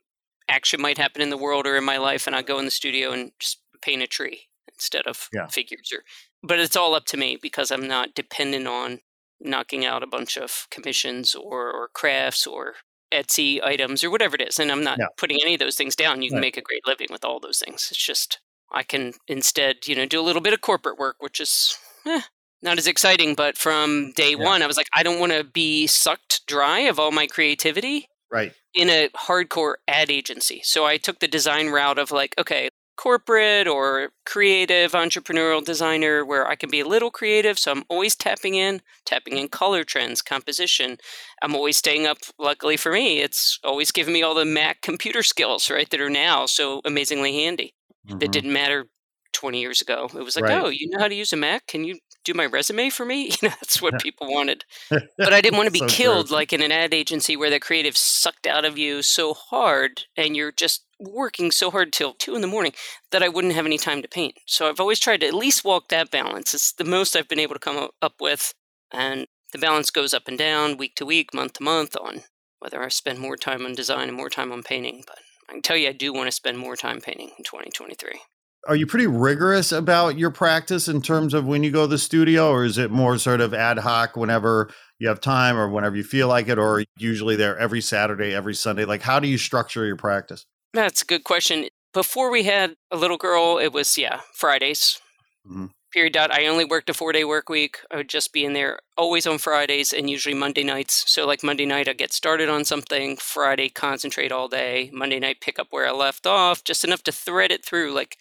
C: action might happen in the world or in my life, and I go in the studio and just paint a tree instead of yeah. figures. Or, but it's all up to me because I'm not dependent on knocking out a bunch of commissions or, or crafts or Etsy items or whatever it is. And I'm not yeah. putting any of those things down. You can right. make a great living with all those things. It's just I can instead, you know, do a little bit of corporate work, which is eh, not as exciting. But from day yeah. one, I was like, I don't want to be sucked dry of all my creativity.
B: Right.
C: In a hardcore ad agency. So I took the design route of like, okay, corporate or creative entrepreneurial designer where I can be a little creative. So I'm always tapping in, tapping in color trends, composition. I'm always staying up. Luckily for me, it's always given me all the Mac computer skills, right, that are now so amazingly handy. Mm-hmm. That didn't matter 20 years ago. It was like, right. oh, you know how to use a Mac? Can you do my resume for me? You know, that's what people wanted. But I didn't want to be so killed true. like in an ad agency where the creative sucked out of you so hard and you're just working so hard till two in the morning that I wouldn't have any time to paint. So I've always tried to at least walk that balance. It's the most I've been able to come up with. And the balance goes up and down week to week, month to month on whether I spend more time on design and more time on painting. But I can tell you, I do want to spend more time painting in 2023
B: are you pretty rigorous about your practice in terms of when you go to the studio or is it more sort of ad hoc whenever you have time or whenever you feel like it or usually there every saturday every sunday? Like how do you structure your practice?
C: That's a good question. Before we had a little girl it was yeah fridays. Mm-hmm. period dot. I only worked a four day work week. I would just be in there always on fridays and usually monday nights. So like monday night i get started on something friday concentrate all day. Monday night pick up where i left off just enough to thread it through like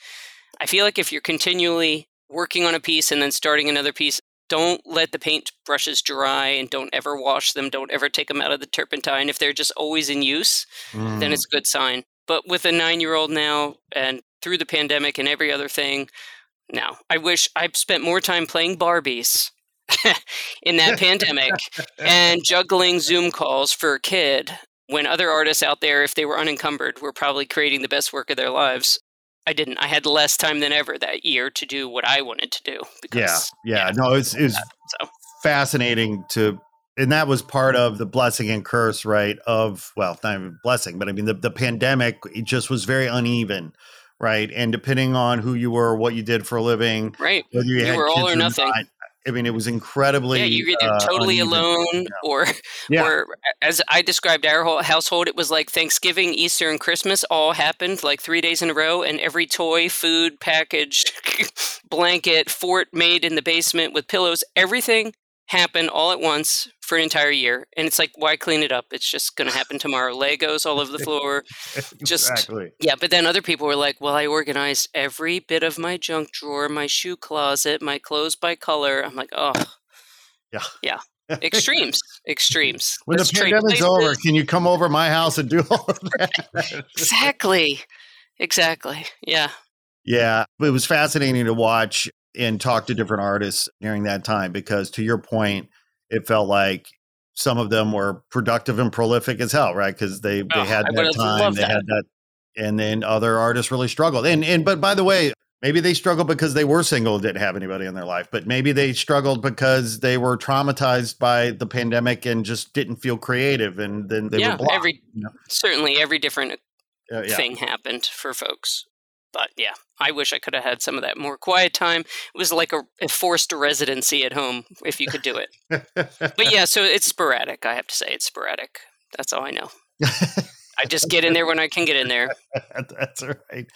C: I feel like if you're continually working on a piece and then starting another piece, don't let the paint brushes dry and don't ever wash them. Don't ever take them out of the turpentine. If they're just always in use, mm. then it's a good sign. But with a nine year old now and through the pandemic and every other thing, no. I wish I'd spent more time playing Barbies in that pandemic and juggling Zoom calls for a kid when other artists out there, if they were unencumbered, were probably creating the best work of their lives. I didn't. I had less time than ever that year to do what I wanted to do.
B: Because, yeah, yeah, no, it's it's so. fascinating to, and that was part of the blessing and curse, right? Of well, not even blessing, but I mean the the pandemic. It just was very uneven, right? And depending on who you were, what you did for a living,
C: right? Whether you, you were all or nothing. Not,
B: I mean, it was incredibly.
C: Yeah, you're either uh, totally uneven. alone, or, yeah. or as I described our whole household, it was like Thanksgiving, Easter, and Christmas all happened like three days in a row, and every toy, food, package, blanket, fort made in the basement with pillows, everything happened all at once for an entire year. And it's like, why clean it up? It's just going to happen tomorrow. Legos all over the floor. Just, exactly. yeah. But then other people were like, well, I organized every bit of my junk drawer, my shoe closet, my clothes by color. I'm like, oh,
B: yeah.
C: Yeah. Extremes, extremes.
B: When Let's the pandemic's over, can you come over my house and do all of that?
C: exactly. Exactly. Yeah.
B: Yeah. It was fascinating to watch and talk to different artists during that time because to your point, it felt like some of them were productive and prolific as hell, right? Because they oh, they had that time, they that. had that, and then other artists really struggled. And and but by the way, maybe they struggled because they were single, didn't have anybody in their life, but maybe they struggled because they were traumatized by the pandemic and just didn't feel creative, and then they
C: yeah,
B: were blocked,
C: every you know? certainly every different uh, yeah. thing happened for folks. But yeah, I wish I could have had some of that more quiet time. It was like a, a forced residency at home if you could do it. but yeah, so it's sporadic. I have to say, it's sporadic. That's all I know. I just get in there when I can get in there.
B: That's right.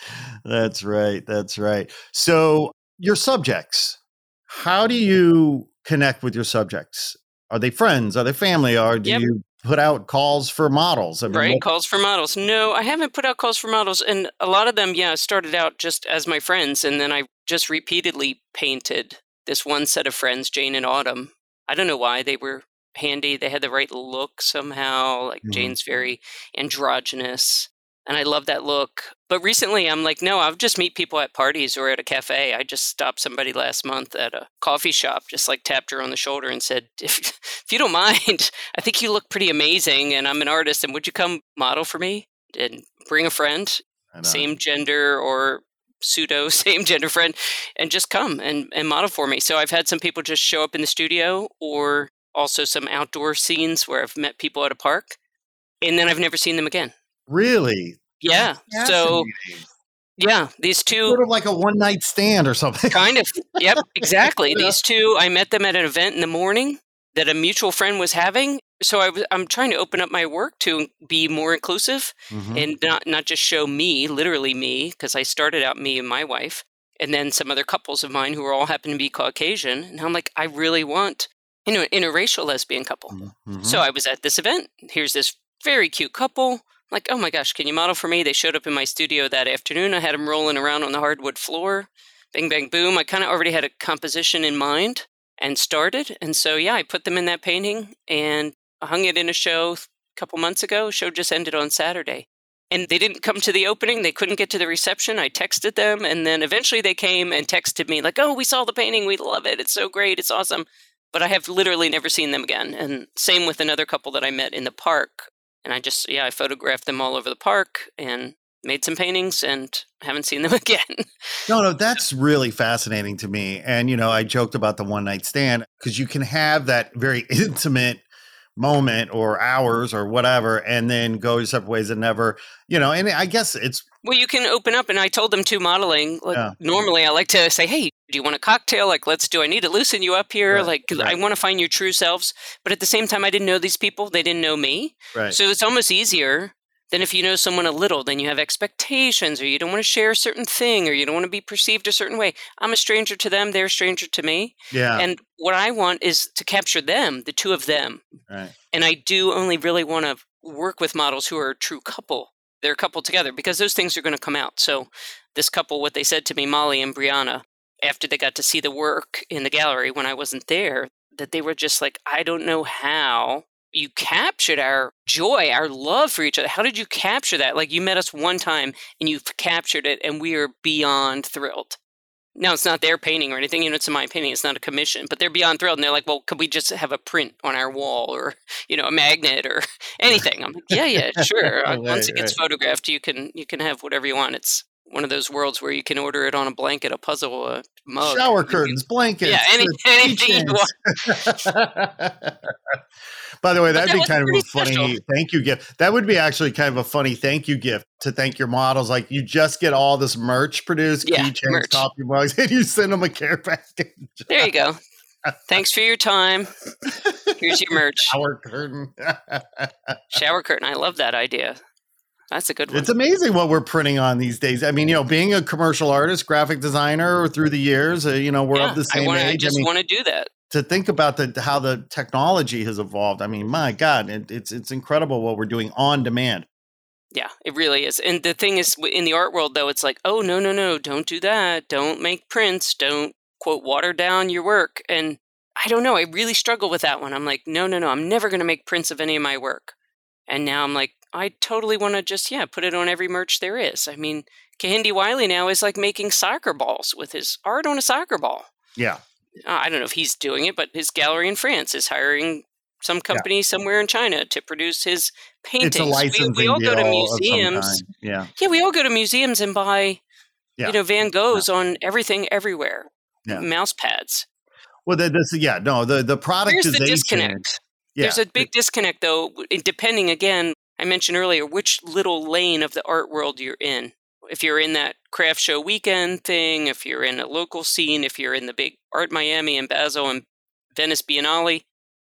B: That's right. That's right. So, your subjects, how do you connect with your subjects? Are they friends? Are they family? Are do yep. you put out calls for models.
C: I mean, right, what- calls for models. No, I haven't put out calls for models, and a lot of them, yeah, started out just as my friends, and then I just repeatedly painted this one set of friends, Jane and Autumn. I don't know why they were handy. They had the right look somehow. Like mm-hmm. Jane's very androgynous. And I love that look. But recently I'm like, no, I'll just meet people at parties or at a cafe. I just stopped somebody last month at a coffee shop, just like tapped her on the shoulder and said, if, if you don't mind, I think you look pretty amazing and I'm an artist. And would you come model for me? And bring a friend, same gender or pseudo same gender friend, and just come and, and model for me. So I've had some people just show up in the studio or also some outdoor scenes where I've met people at a park and then I've never seen them again.
B: Really?
C: Yeah. So yeah, these two
B: sort of like a one night stand or something.
C: kind of. Yep, exactly. yeah. These two, I met them at an event in the morning that a mutual friend was having. So I was, I'm trying to open up my work to be more inclusive mm-hmm. and not not just show me, literally me, because I started out me and my wife, and then some other couples of mine who are all happen to be Caucasian. And I'm like, I really want you know, an interracial lesbian couple. Mm-hmm. So I was at this event. Here's this very cute couple. Like, oh my gosh, can you model for me? They showed up in my studio that afternoon. I had them rolling around on the hardwood floor. Bang, bang, boom. I kind of already had a composition in mind and started. And so, yeah, I put them in that painting and I hung it in a show a couple months ago. Show just ended on Saturday. And they didn't come to the opening. They couldn't get to the reception. I texted them. And then eventually they came and texted me, like, oh, we saw the painting. We love it. It's so great. It's awesome but I have literally never seen them again. And same with another couple that I met in the park. And I just, yeah, I photographed them all over the park and made some paintings and haven't seen them again.
B: no, no, that's really fascinating to me. And, you know, I joked about the one night stand because you can have that very intimate moment or hours or whatever and then go your separate ways and never you know and i guess it's
C: well you can open up and i told them to modeling like yeah. normally i like to say hey do you want a cocktail like let's do i need to loosen you up here right. like right. i want to find your true selves but at the same time i didn't know these people they didn't know me right. so it's almost easier than if you know someone a little, then you have expectations, or you don't want to share a certain thing, or you don't want to be perceived a certain way. I'm a stranger to them; they're a stranger to me.
B: Yeah.
C: And what I want is to capture them, the two of them.
B: Right.
C: And I do only really want to work with models who are a true couple. They're a couple together because those things are going to come out. So, this couple, what they said to me, Molly and Brianna, after they got to see the work in the gallery when I wasn't there, that they were just like, I don't know how you captured our joy, our love for each other. How did you capture that? Like you met us one time and you've captured it, and we are beyond thrilled. Now it's not their painting or anything, you know, it's in my painting, it's not a commission, but they're beyond thrilled. And they're like, well, could we just have a print on our wall or, you know, a magnet or anything? I'm like, yeah, yeah, sure. right, Once it gets right. photographed, you can you can have whatever you want. It's one of those worlds where you can order it on a blanket, a puzzle, a mug.
B: Shower curtains, blankets.
C: Yeah, any, anything you want.
B: By the way, that'd that be kind of a funny special. thank you gift. That would be actually kind of a funny thank you gift to thank your models. Like you just get all this merch produced, yeah, keychains, coffee mugs, and you send them a care package.
C: There you go. Thanks for your time. Here's your merch.
B: Shower curtain.
C: Shower curtain. I love that idea. That's a good one.
B: It's amazing what we're printing on these days. I mean, you know, being a commercial artist, graphic designer through the years, uh, you know, we're yeah, of the same
C: I wanna,
B: age.
C: I just
B: I mean,
C: want to do that
B: to think about the how the technology has evolved. I mean, my God, it, it's it's incredible what we're doing on demand.
C: Yeah, it really is. And the thing is, in the art world, though, it's like, oh no, no, no, don't do that. Don't make prints. Don't quote water down your work. And I don't know. I really struggle with that one. I'm like, no, no, no. I'm never going to make prints of any of my work. And now I'm like, I totally want to just yeah put it on every merch there is. I mean, Kehinde Wiley now is like making soccer balls with his art on a soccer ball.
B: Yeah,
C: uh, I don't know if he's doing it, but his gallery in France is hiring some company yeah. somewhere in China to produce his paintings.
B: It's a we, we all go to museums. Yeah,
C: yeah, we all go to museums and buy, yeah. you know, Van Goghs yeah. on everything everywhere. Yeah. Mouse pads.
B: Well, this yeah no the the product
C: Here's the disconnect. There's a big disconnect though, depending again. I mentioned earlier which little lane of the art world you're in if you're in that craft show weekend thing, if you're in a local scene, if you're in the big Art Miami and Basel and Venice Biennale,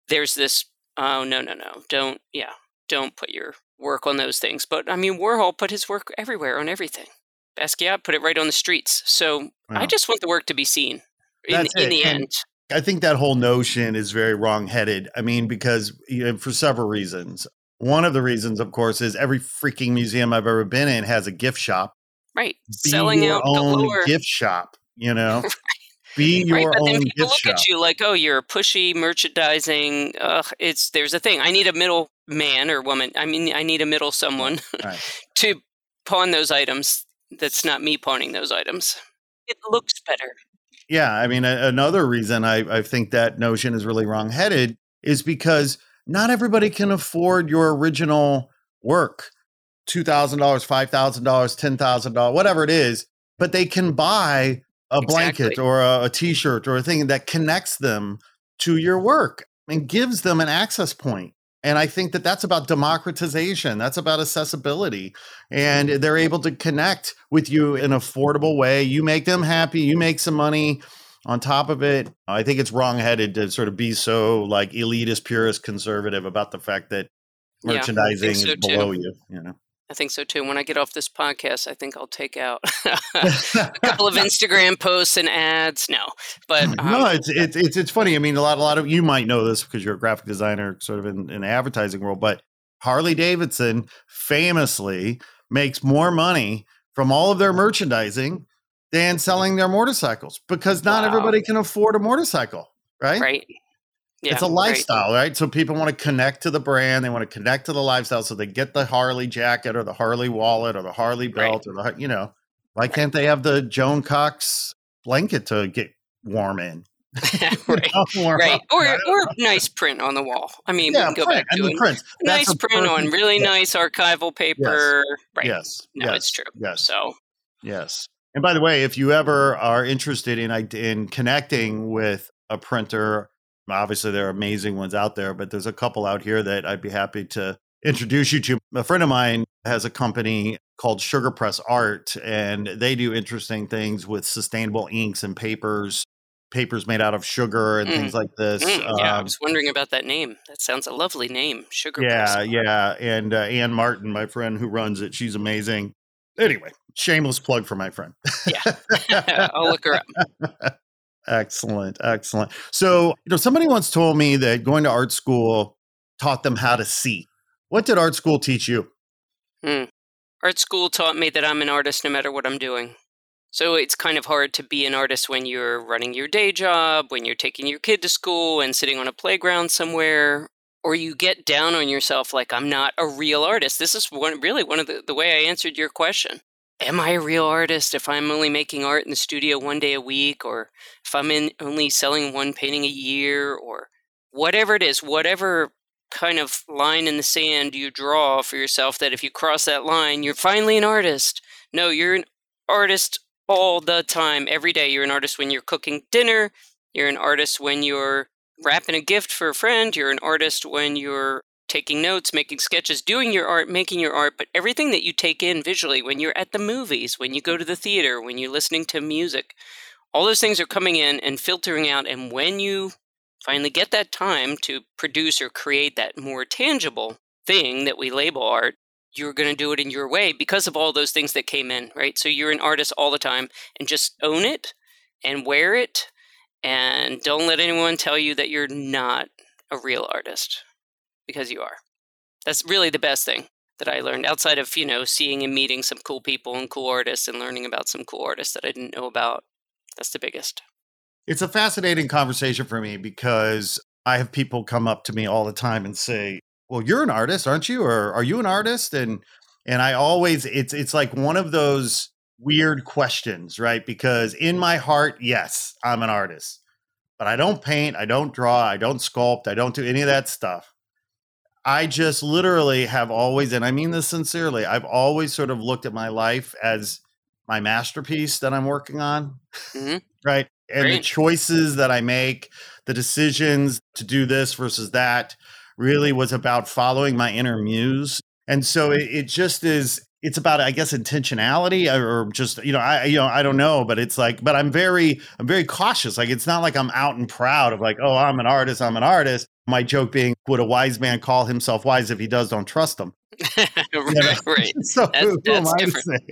C: there's this oh no no no don't yeah don't put your work on those things. But I mean Warhol put his work everywhere on everything. Basquiat put it right on the streets. So wow. I just want the work to be seen in, in the end.
B: I think that whole notion is very wrong-headed. I mean, because you know, for several reasons. One of the reasons, of course, is every freaking museum I've ever been in has a gift shop
C: right be selling
B: your
C: out
B: own gift shop you know Be your
C: right, but
B: own
C: then people
B: gift
C: look
B: shop.
C: at you like, oh, you're a pushy merchandising. Ugh, it's there's a thing. I need a middle man or woman. I mean, I need a middle mm, someone
B: Right.
C: to pawn those items. That's not me pawning those items. It looks better.
B: Yeah, I mean, a- another reason I, I think that notion is really wrongheaded is because not everybody can afford your original work $2,000, $5,000, $10,000, whatever it is, but they can buy a blanket
C: Exactly.
B: or a, a t shirt or a thing that connects them to your work and gives them an access point. And I think that that's about democratization. That's about accessibility. And they're able to connect with you in an affordable way. You make them happy, you make some money on top of it. I think it's wrongheaded to sort of be so like elitist, purist, conservative about the fact that
C: Yeah,
B: merchandising
C: so
B: is
C: too.
B: below you, you know.
C: I think so too. When I get off this podcast, I think I'll take out a couple of Instagram posts and ads. No, but um,
B: no, it's, it's it's it's funny. I mean, a lot a lot of you might know this because you're a graphic designer, sort of in, in the advertising world. But Harley Davidson famously makes more money from all of their merchandising than mm-hmm. selling their motorcycles because not
C: Wow.
B: everybody can afford a motorcycle, right?
C: right. Yeah,
B: it's a lifestyle, right? So people want to connect to the brand, they want to connect to the lifestyle, so they get the Harley jacket or the Harley wallet or the Harley
C: Right.
B: belt or the you know. Why can't they have the Joan Cox blanket to get warm in?
C: right.
B: Warm
C: Right, or or nice print on the wall. I mean, we
B: yeah,
C: can go
B: print,
C: back
B: and
C: to
B: the
C: it.
B: prints.
C: Nice print on really nice archival paper. Right.
B: Yes,
C: No,
B: yes,
C: it's true.
B: Yes,
C: So
B: Yes. And by the way, if you ever are interested in in connecting with a printer, obviously there are amazing ones out there, but there's a couple out here that I'd be happy to introduce you to. A friend of mine has a company called Sugar Press Art, and they do interesting things with sustainable inks and papers, papers made out of sugar and
C: Mm.
B: things like this.
C: mm, yeah, I
B: Um,
C: was wondering about that name. That sounds a lovely name. Sugar.
B: yeah,
C: Press.
B: yeah. And uh, Ann Martin, my friend who runs it, she's amazing. Anyway, shameless plug for my friend.
C: Yeah. I'll look her up.
B: excellent, excellent. So, you know, somebody once told me that going to art school taught them how to see. What did art school teach you? Hmm.
C: Art school taught me that I'm an artist no matter what I'm doing. So it's kind of hard to be an artist when you're running your day job, when you're taking your kid to school and sitting on a playground somewhere, or you get down on yourself like I'm not a real artist. This is one really one of the, the way I answered your question. Am I a real artist if I'm only making art in the studio one day a week, or if I'm in only selling one painting a year, or whatever it is, whatever kind of line in the sand you draw for yourself that if you cross that line, you're finally an artist. No, you're an artist all the time, every day. You're an artist when you're cooking dinner. You're an artist when you're wrapping a gift for a friend. You're an artist when you're taking notes, making sketches, doing your art, making your art. But everything that you take in visually, when you're at the movies, when you go to the theater, when you're listening to music, all those things are coming in and filtering out. And when you finally get that time to produce or create that more tangible thing that we label art, you're going to do it in your way because of all those things that came in, right? So you're an artist all the time and just own it and wear it and don't let anyone tell you that you're not a real artist because you are. That's really the best thing that I learned outside of, you know, seeing and meeting some cool people and cool artists and learning about some cool artists that I didn't know about. That's the biggest.
B: It's a fascinating conversation for me because I have people come up to me all the time and say, "Well, you're an artist, aren't you? Or are you an artist?" And and I always it's it's like one of those weird questions, right? Because in my heart, yes, I'm an artist. But I don't paint, I don't draw, I don't sculpt, I don't do any of that stuff. I just literally have always and I mean this sincerely, I've always sort of looked at my life as my masterpiece that I'm working on.
C: Mhm.
B: right? And the choices that I make, the decisions to do this versus that really was about following my inner muse. And so it, it just is it's about I guess intentionality or just you know I you know I don't know but it's like but I'm very I'm very cautious like it's not like I'm out and proud of like oh I'm an artist I'm an artist my joke being would a wise man call himself wise if he does don't trust him
C: right, right.
B: so
C: That's-
B: who, who
C: that's
B: I
C: different.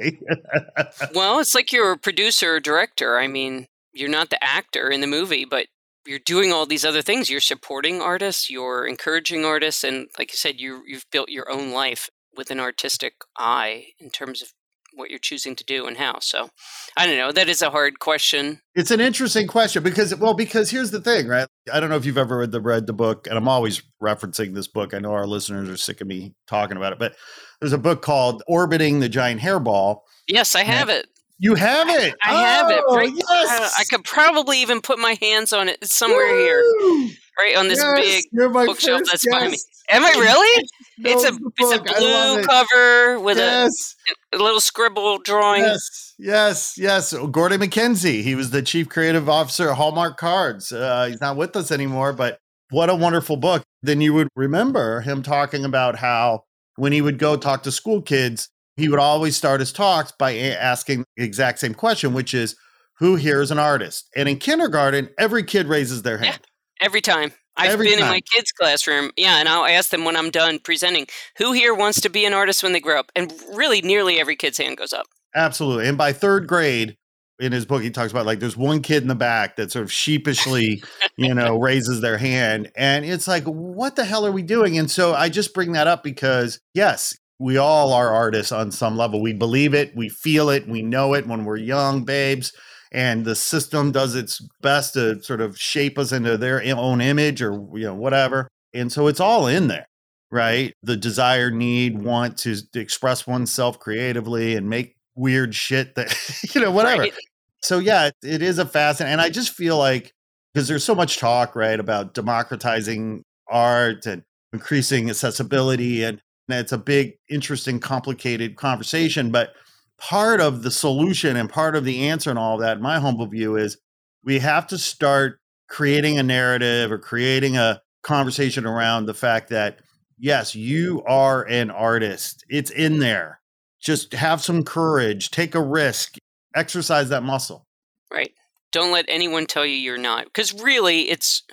C: Well, it's like you're a producer or director. I mean, you're not the actor in the movie, but you're doing all these other things. You're supporting artists, you're encouraging artists, and like you said, you you've built your own life with an artistic eye in terms of what you're choosing to do and how. So I don't know. That is a hard question.
B: It's an interesting question because, well, because here's the thing, right? I don't know if you've ever read the, read the book, and I'm always referencing this book. I know our listeners are sick of me talking about it, but there's a book called Orbiting the Giant Hairball.
C: Yes, I have it.
B: You have it.
C: I, I oh, have it. Oh, right, yes. I could probably even put my hands on it somewhere Woo! here, right on this
B: yes,
C: big bookshelf that's behind me. Am I really? no, it's a it's a blue cover with yes. a, a, little scribble drawing.
B: Yes, yes, yes. Gordon MacKenzie. He was the chief creative officer at Hallmark Cards. Uh, he's not with us anymore, but what a wonderful book. Then you would remember him talking about how when he would go talk to school kids, he would always start his talks by asking the exact same question, which is, "Who here is an artist?" And in kindergarten, every kid raises their hand.
C: Yeah, every time. I've Every been time. in my kids' classroom, yeah, and I'll ask them when I'm done presenting, who here wants to be an artist when they grow up? And really, nearly every kid's hand goes up.
B: Absolutely. And by third grade, in his book, he talks about like there's one kid in the back that sort of sheepishly, you know, raises their hand. And it's like, what the hell are we doing? And so I just bring that up because, yes, we all are artists on some level. We believe it, we feel it, we know it when we're young babes and the system does its best to sort of shape us into their own image or you know whatever and so it's all in there right the desire need want to, express oneself creatively and make weird shit that you know whatever right. so yeah it is a fascinating and i just feel like because there's so much talk right about democratizing art and increasing accessibility and it's a big interesting complicated conversation but part of the solution and part of the answer and all of that, my humble view is we have to start creating a narrative or creating a conversation around the fact that yes, you are an artist. It's in there. Just have some courage, take a risk, exercise that muscle.
C: Right. Don't let anyone tell you you're not. Because really, it's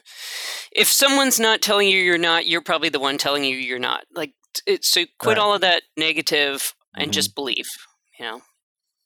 C: if someone's not telling you you're not, you're probably the one telling you you're not. Like, it, so quit right. all of that negative and mm-hmm. just believe. You know,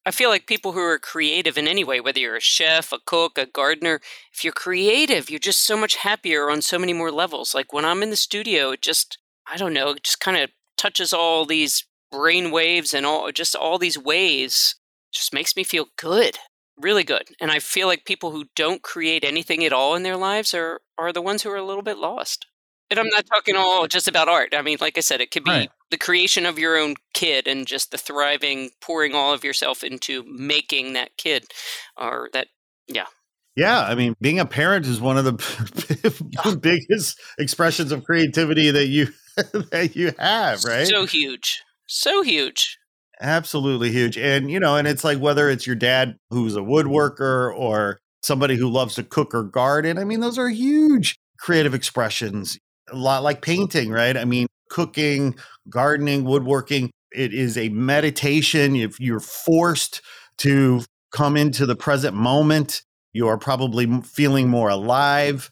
C: I feel like people who are creative in any way, whether you're a chef, a cook, a gardener, if you're creative, you're just so much happier on so many more levels. Like when I'm in the studio, it just, I don't know, it just kind of touches all these brain waves and all just all these ways just makes me feel good really good and i feel like people who don't create anything at all in their lives are are the ones who are a little bit lost and I'm not talking all just about art. I mean, like I said, it could be right. the creation of your own kid and just the thriving, pouring all of yourself into making that kid or that, yeah.
B: Yeah. I mean, being a parent is one of the biggest expressions of creativity that you that you have, right?
C: So huge. So huge.
B: Absolutely huge. And, you know, and it's like whether it's your dad who's a woodworker or somebody who loves to cook or garden. I mean, those are huge creative expressions a lot like painting, right? I mean, cooking, gardening, woodworking, it is a meditation. If you're forced to come into the present moment, you are probably feeling more alive.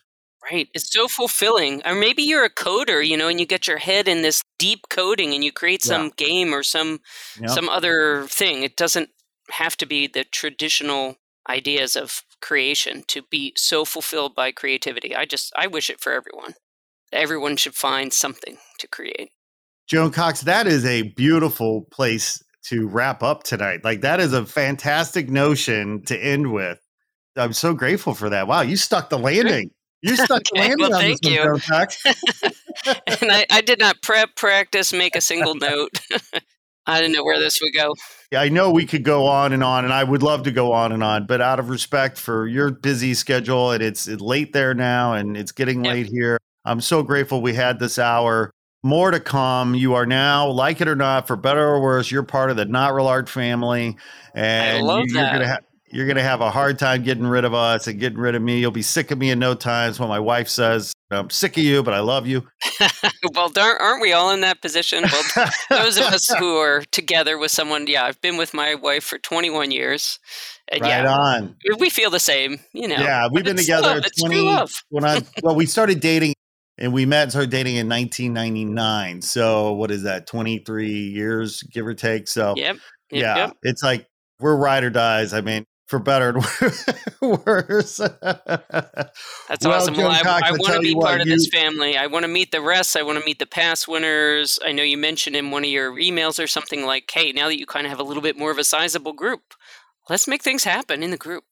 C: Right. It's so fulfilling. Or maybe you're a coder, you know, and you get your head in this deep coding and you create some yeah. game or some yep. some other thing. It doesn't have to be the traditional ideas of creation to be so fulfilled by creativity. I just I wish it for everyone everyone should find something to create.
B: Joan Cox, that is a beautiful place to wrap up tonight. Like that is a fantastic notion to end with. I'm so grateful for that. Wow, you stuck the landing. You stuck okay, the landing.
C: Well, thank you. One, and I, I did not prep, practice, make a single note. I didn't know where this would go.
B: Yeah, I know we could go on and on, and I would love to go on and on, but out of respect for your busy schedule, and it's late there now, and it's getting yep. late here. I'm so grateful we had this hour. More to come. You are now, like it or not, for better or worse, you're part of the Not Real Art family, and
C: you,
B: you're gonna you're going to have a hard time getting rid of us and getting rid of me. You'll be sick of me in no time. When my wife says, I'm sick of you, but I love you.
C: well, aren't we all in that position? Well, those of us who are together with someone, yeah, I've been with my wife for 21 years.
B: And right yeah, on.
C: We feel the same, you know.
B: Yeah, we've been together
C: love.
B: 20 when I well, we started dating and we met and started dating in 1999. So what is that? 23 years, give or take. So
C: yep,
B: yep yeah, yep. it's like we're ride or dies. I mean, for better and worse.
C: That's well, awesome. Well, I, I want to be part of you, this family. I want to meet the rest. I want to meet the past winners. I know you mentioned in one of your emails or something like, hey, now that you kind of have a little bit more of a sizable group, let's make things happen in the group.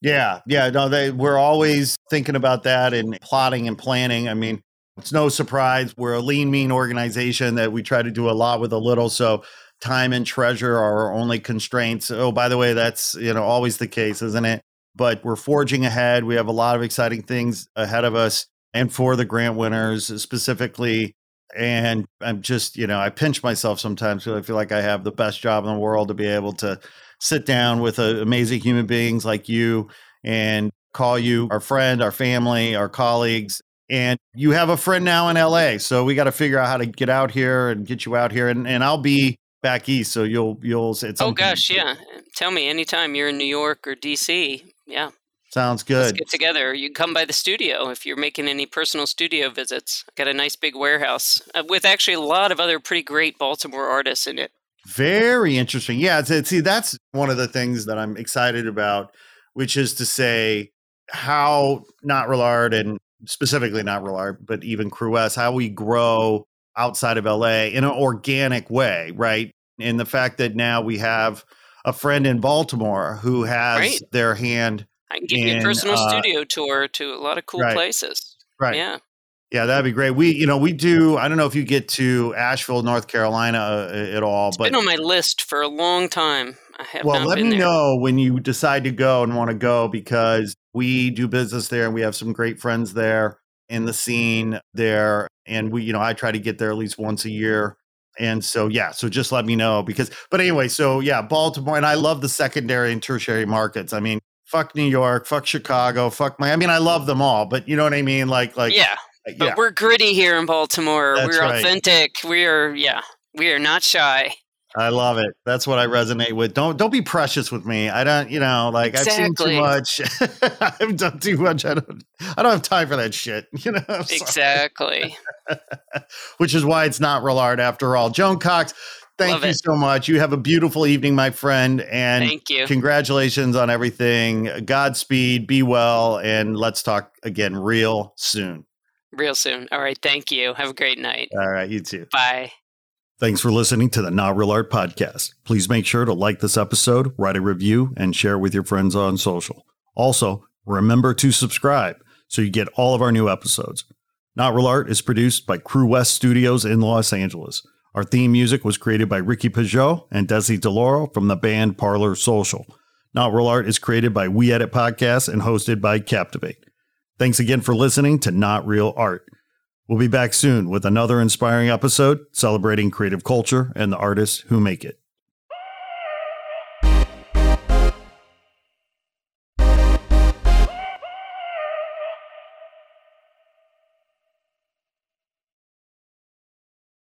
B: Yeah, yeah. No, they we're always thinking about that and plotting and planning. I mean, it's no surprise we're a lean, mean organization that we try to do a lot with a little. So time and treasure are our only constraints. Oh, by the way, that's you know always the case, isn't it? But we're forging ahead. We have a lot of exciting things ahead of us, and for the grant winners specifically. And I'm just, you know, I pinch myself sometimes because I feel like I have the best job in the world to be able to sit down with uh, amazing human beings like you and call you our friend, our family, our colleagues. And you have a friend now in LA. So we got to figure out how to get out here and get you out here. And, and I'll be back east. So you'll, you'll, it's
C: oh gosh, yeah. Tell me anytime you're in New York or DC. Yeah.
B: Sounds good. Let's
C: get together. You come by the studio if you're making any personal studio visits. Got a nice big warehouse uh, with actually a lot of other pretty great Baltimore artists in it.
B: Very interesting. Yeah, see, that's one of the things that I'm excited about, which is to say how not Real Art and specifically not Real Art, but even Crewest, how we grow outside of LA in an organic way, right? And the fact that now we have a friend in Baltimore who has right. their hand.
C: I can give in, you a personal uh, studio tour to a lot of cool right. places.
B: Right.
C: Yeah.
B: Yeah, that'd be great. We, you know, we do. I don't know if you get to Asheville, North Carolina uh, at all,
C: it's
B: but
C: been on my list for a long time. I have
B: well, let me
C: there.
B: know when you decide to go and want to go because we do business there and we have some great friends there in the scene there, and we, you know, I try to get there at least once a year. And so, yeah, so just let me know because, but anyway, so yeah, Baltimore, and I love the secondary and tertiary markets. I mean, fuck New York, fuck Chicago, fuck my, I mean, I love them all, but you know what I mean? Like, like,
C: yeah uh, but yeah. we're gritty here in Baltimore. That's we're right. authentic. We are, yeah, we are not shy.
B: I love it. That's what I mm-hmm. resonate with. Don't don't be precious with me. I don't, you know, like exactly. I've seen too much. I've done too much. I don't I don't have time for that shit. You know.
C: Exactly.
B: Which is why it's not real art after all. Joan Cox, thank Love you it. so much. You have a beautiful evening, my friend. And
C: thank you.
B: Congratulations on everything. Godspeed, be well, and let's talk again real soon
C: real soon. All right. Thank you. Have a great night.
B: All right. You too.
C: Bye.
A: Thanks for listening to the Not Real Art Podcast. Please make sure to like this episode, write a review, and share with your friends on social. Also, remember to subscribe so you get all of our new episodes. Not Real Art is produced by Crewest Studios in Los Angeles. Our theme music was created by Ricky Peugeot and Desi DeLauro from the band Parlor Social. Not Real Art is created by We Edit Podcasts and hosted by Captivate. Thanks again for listening to Not Real Art. We'll be back soon with another inspiring episode celebrating creative culture and the artists who make it.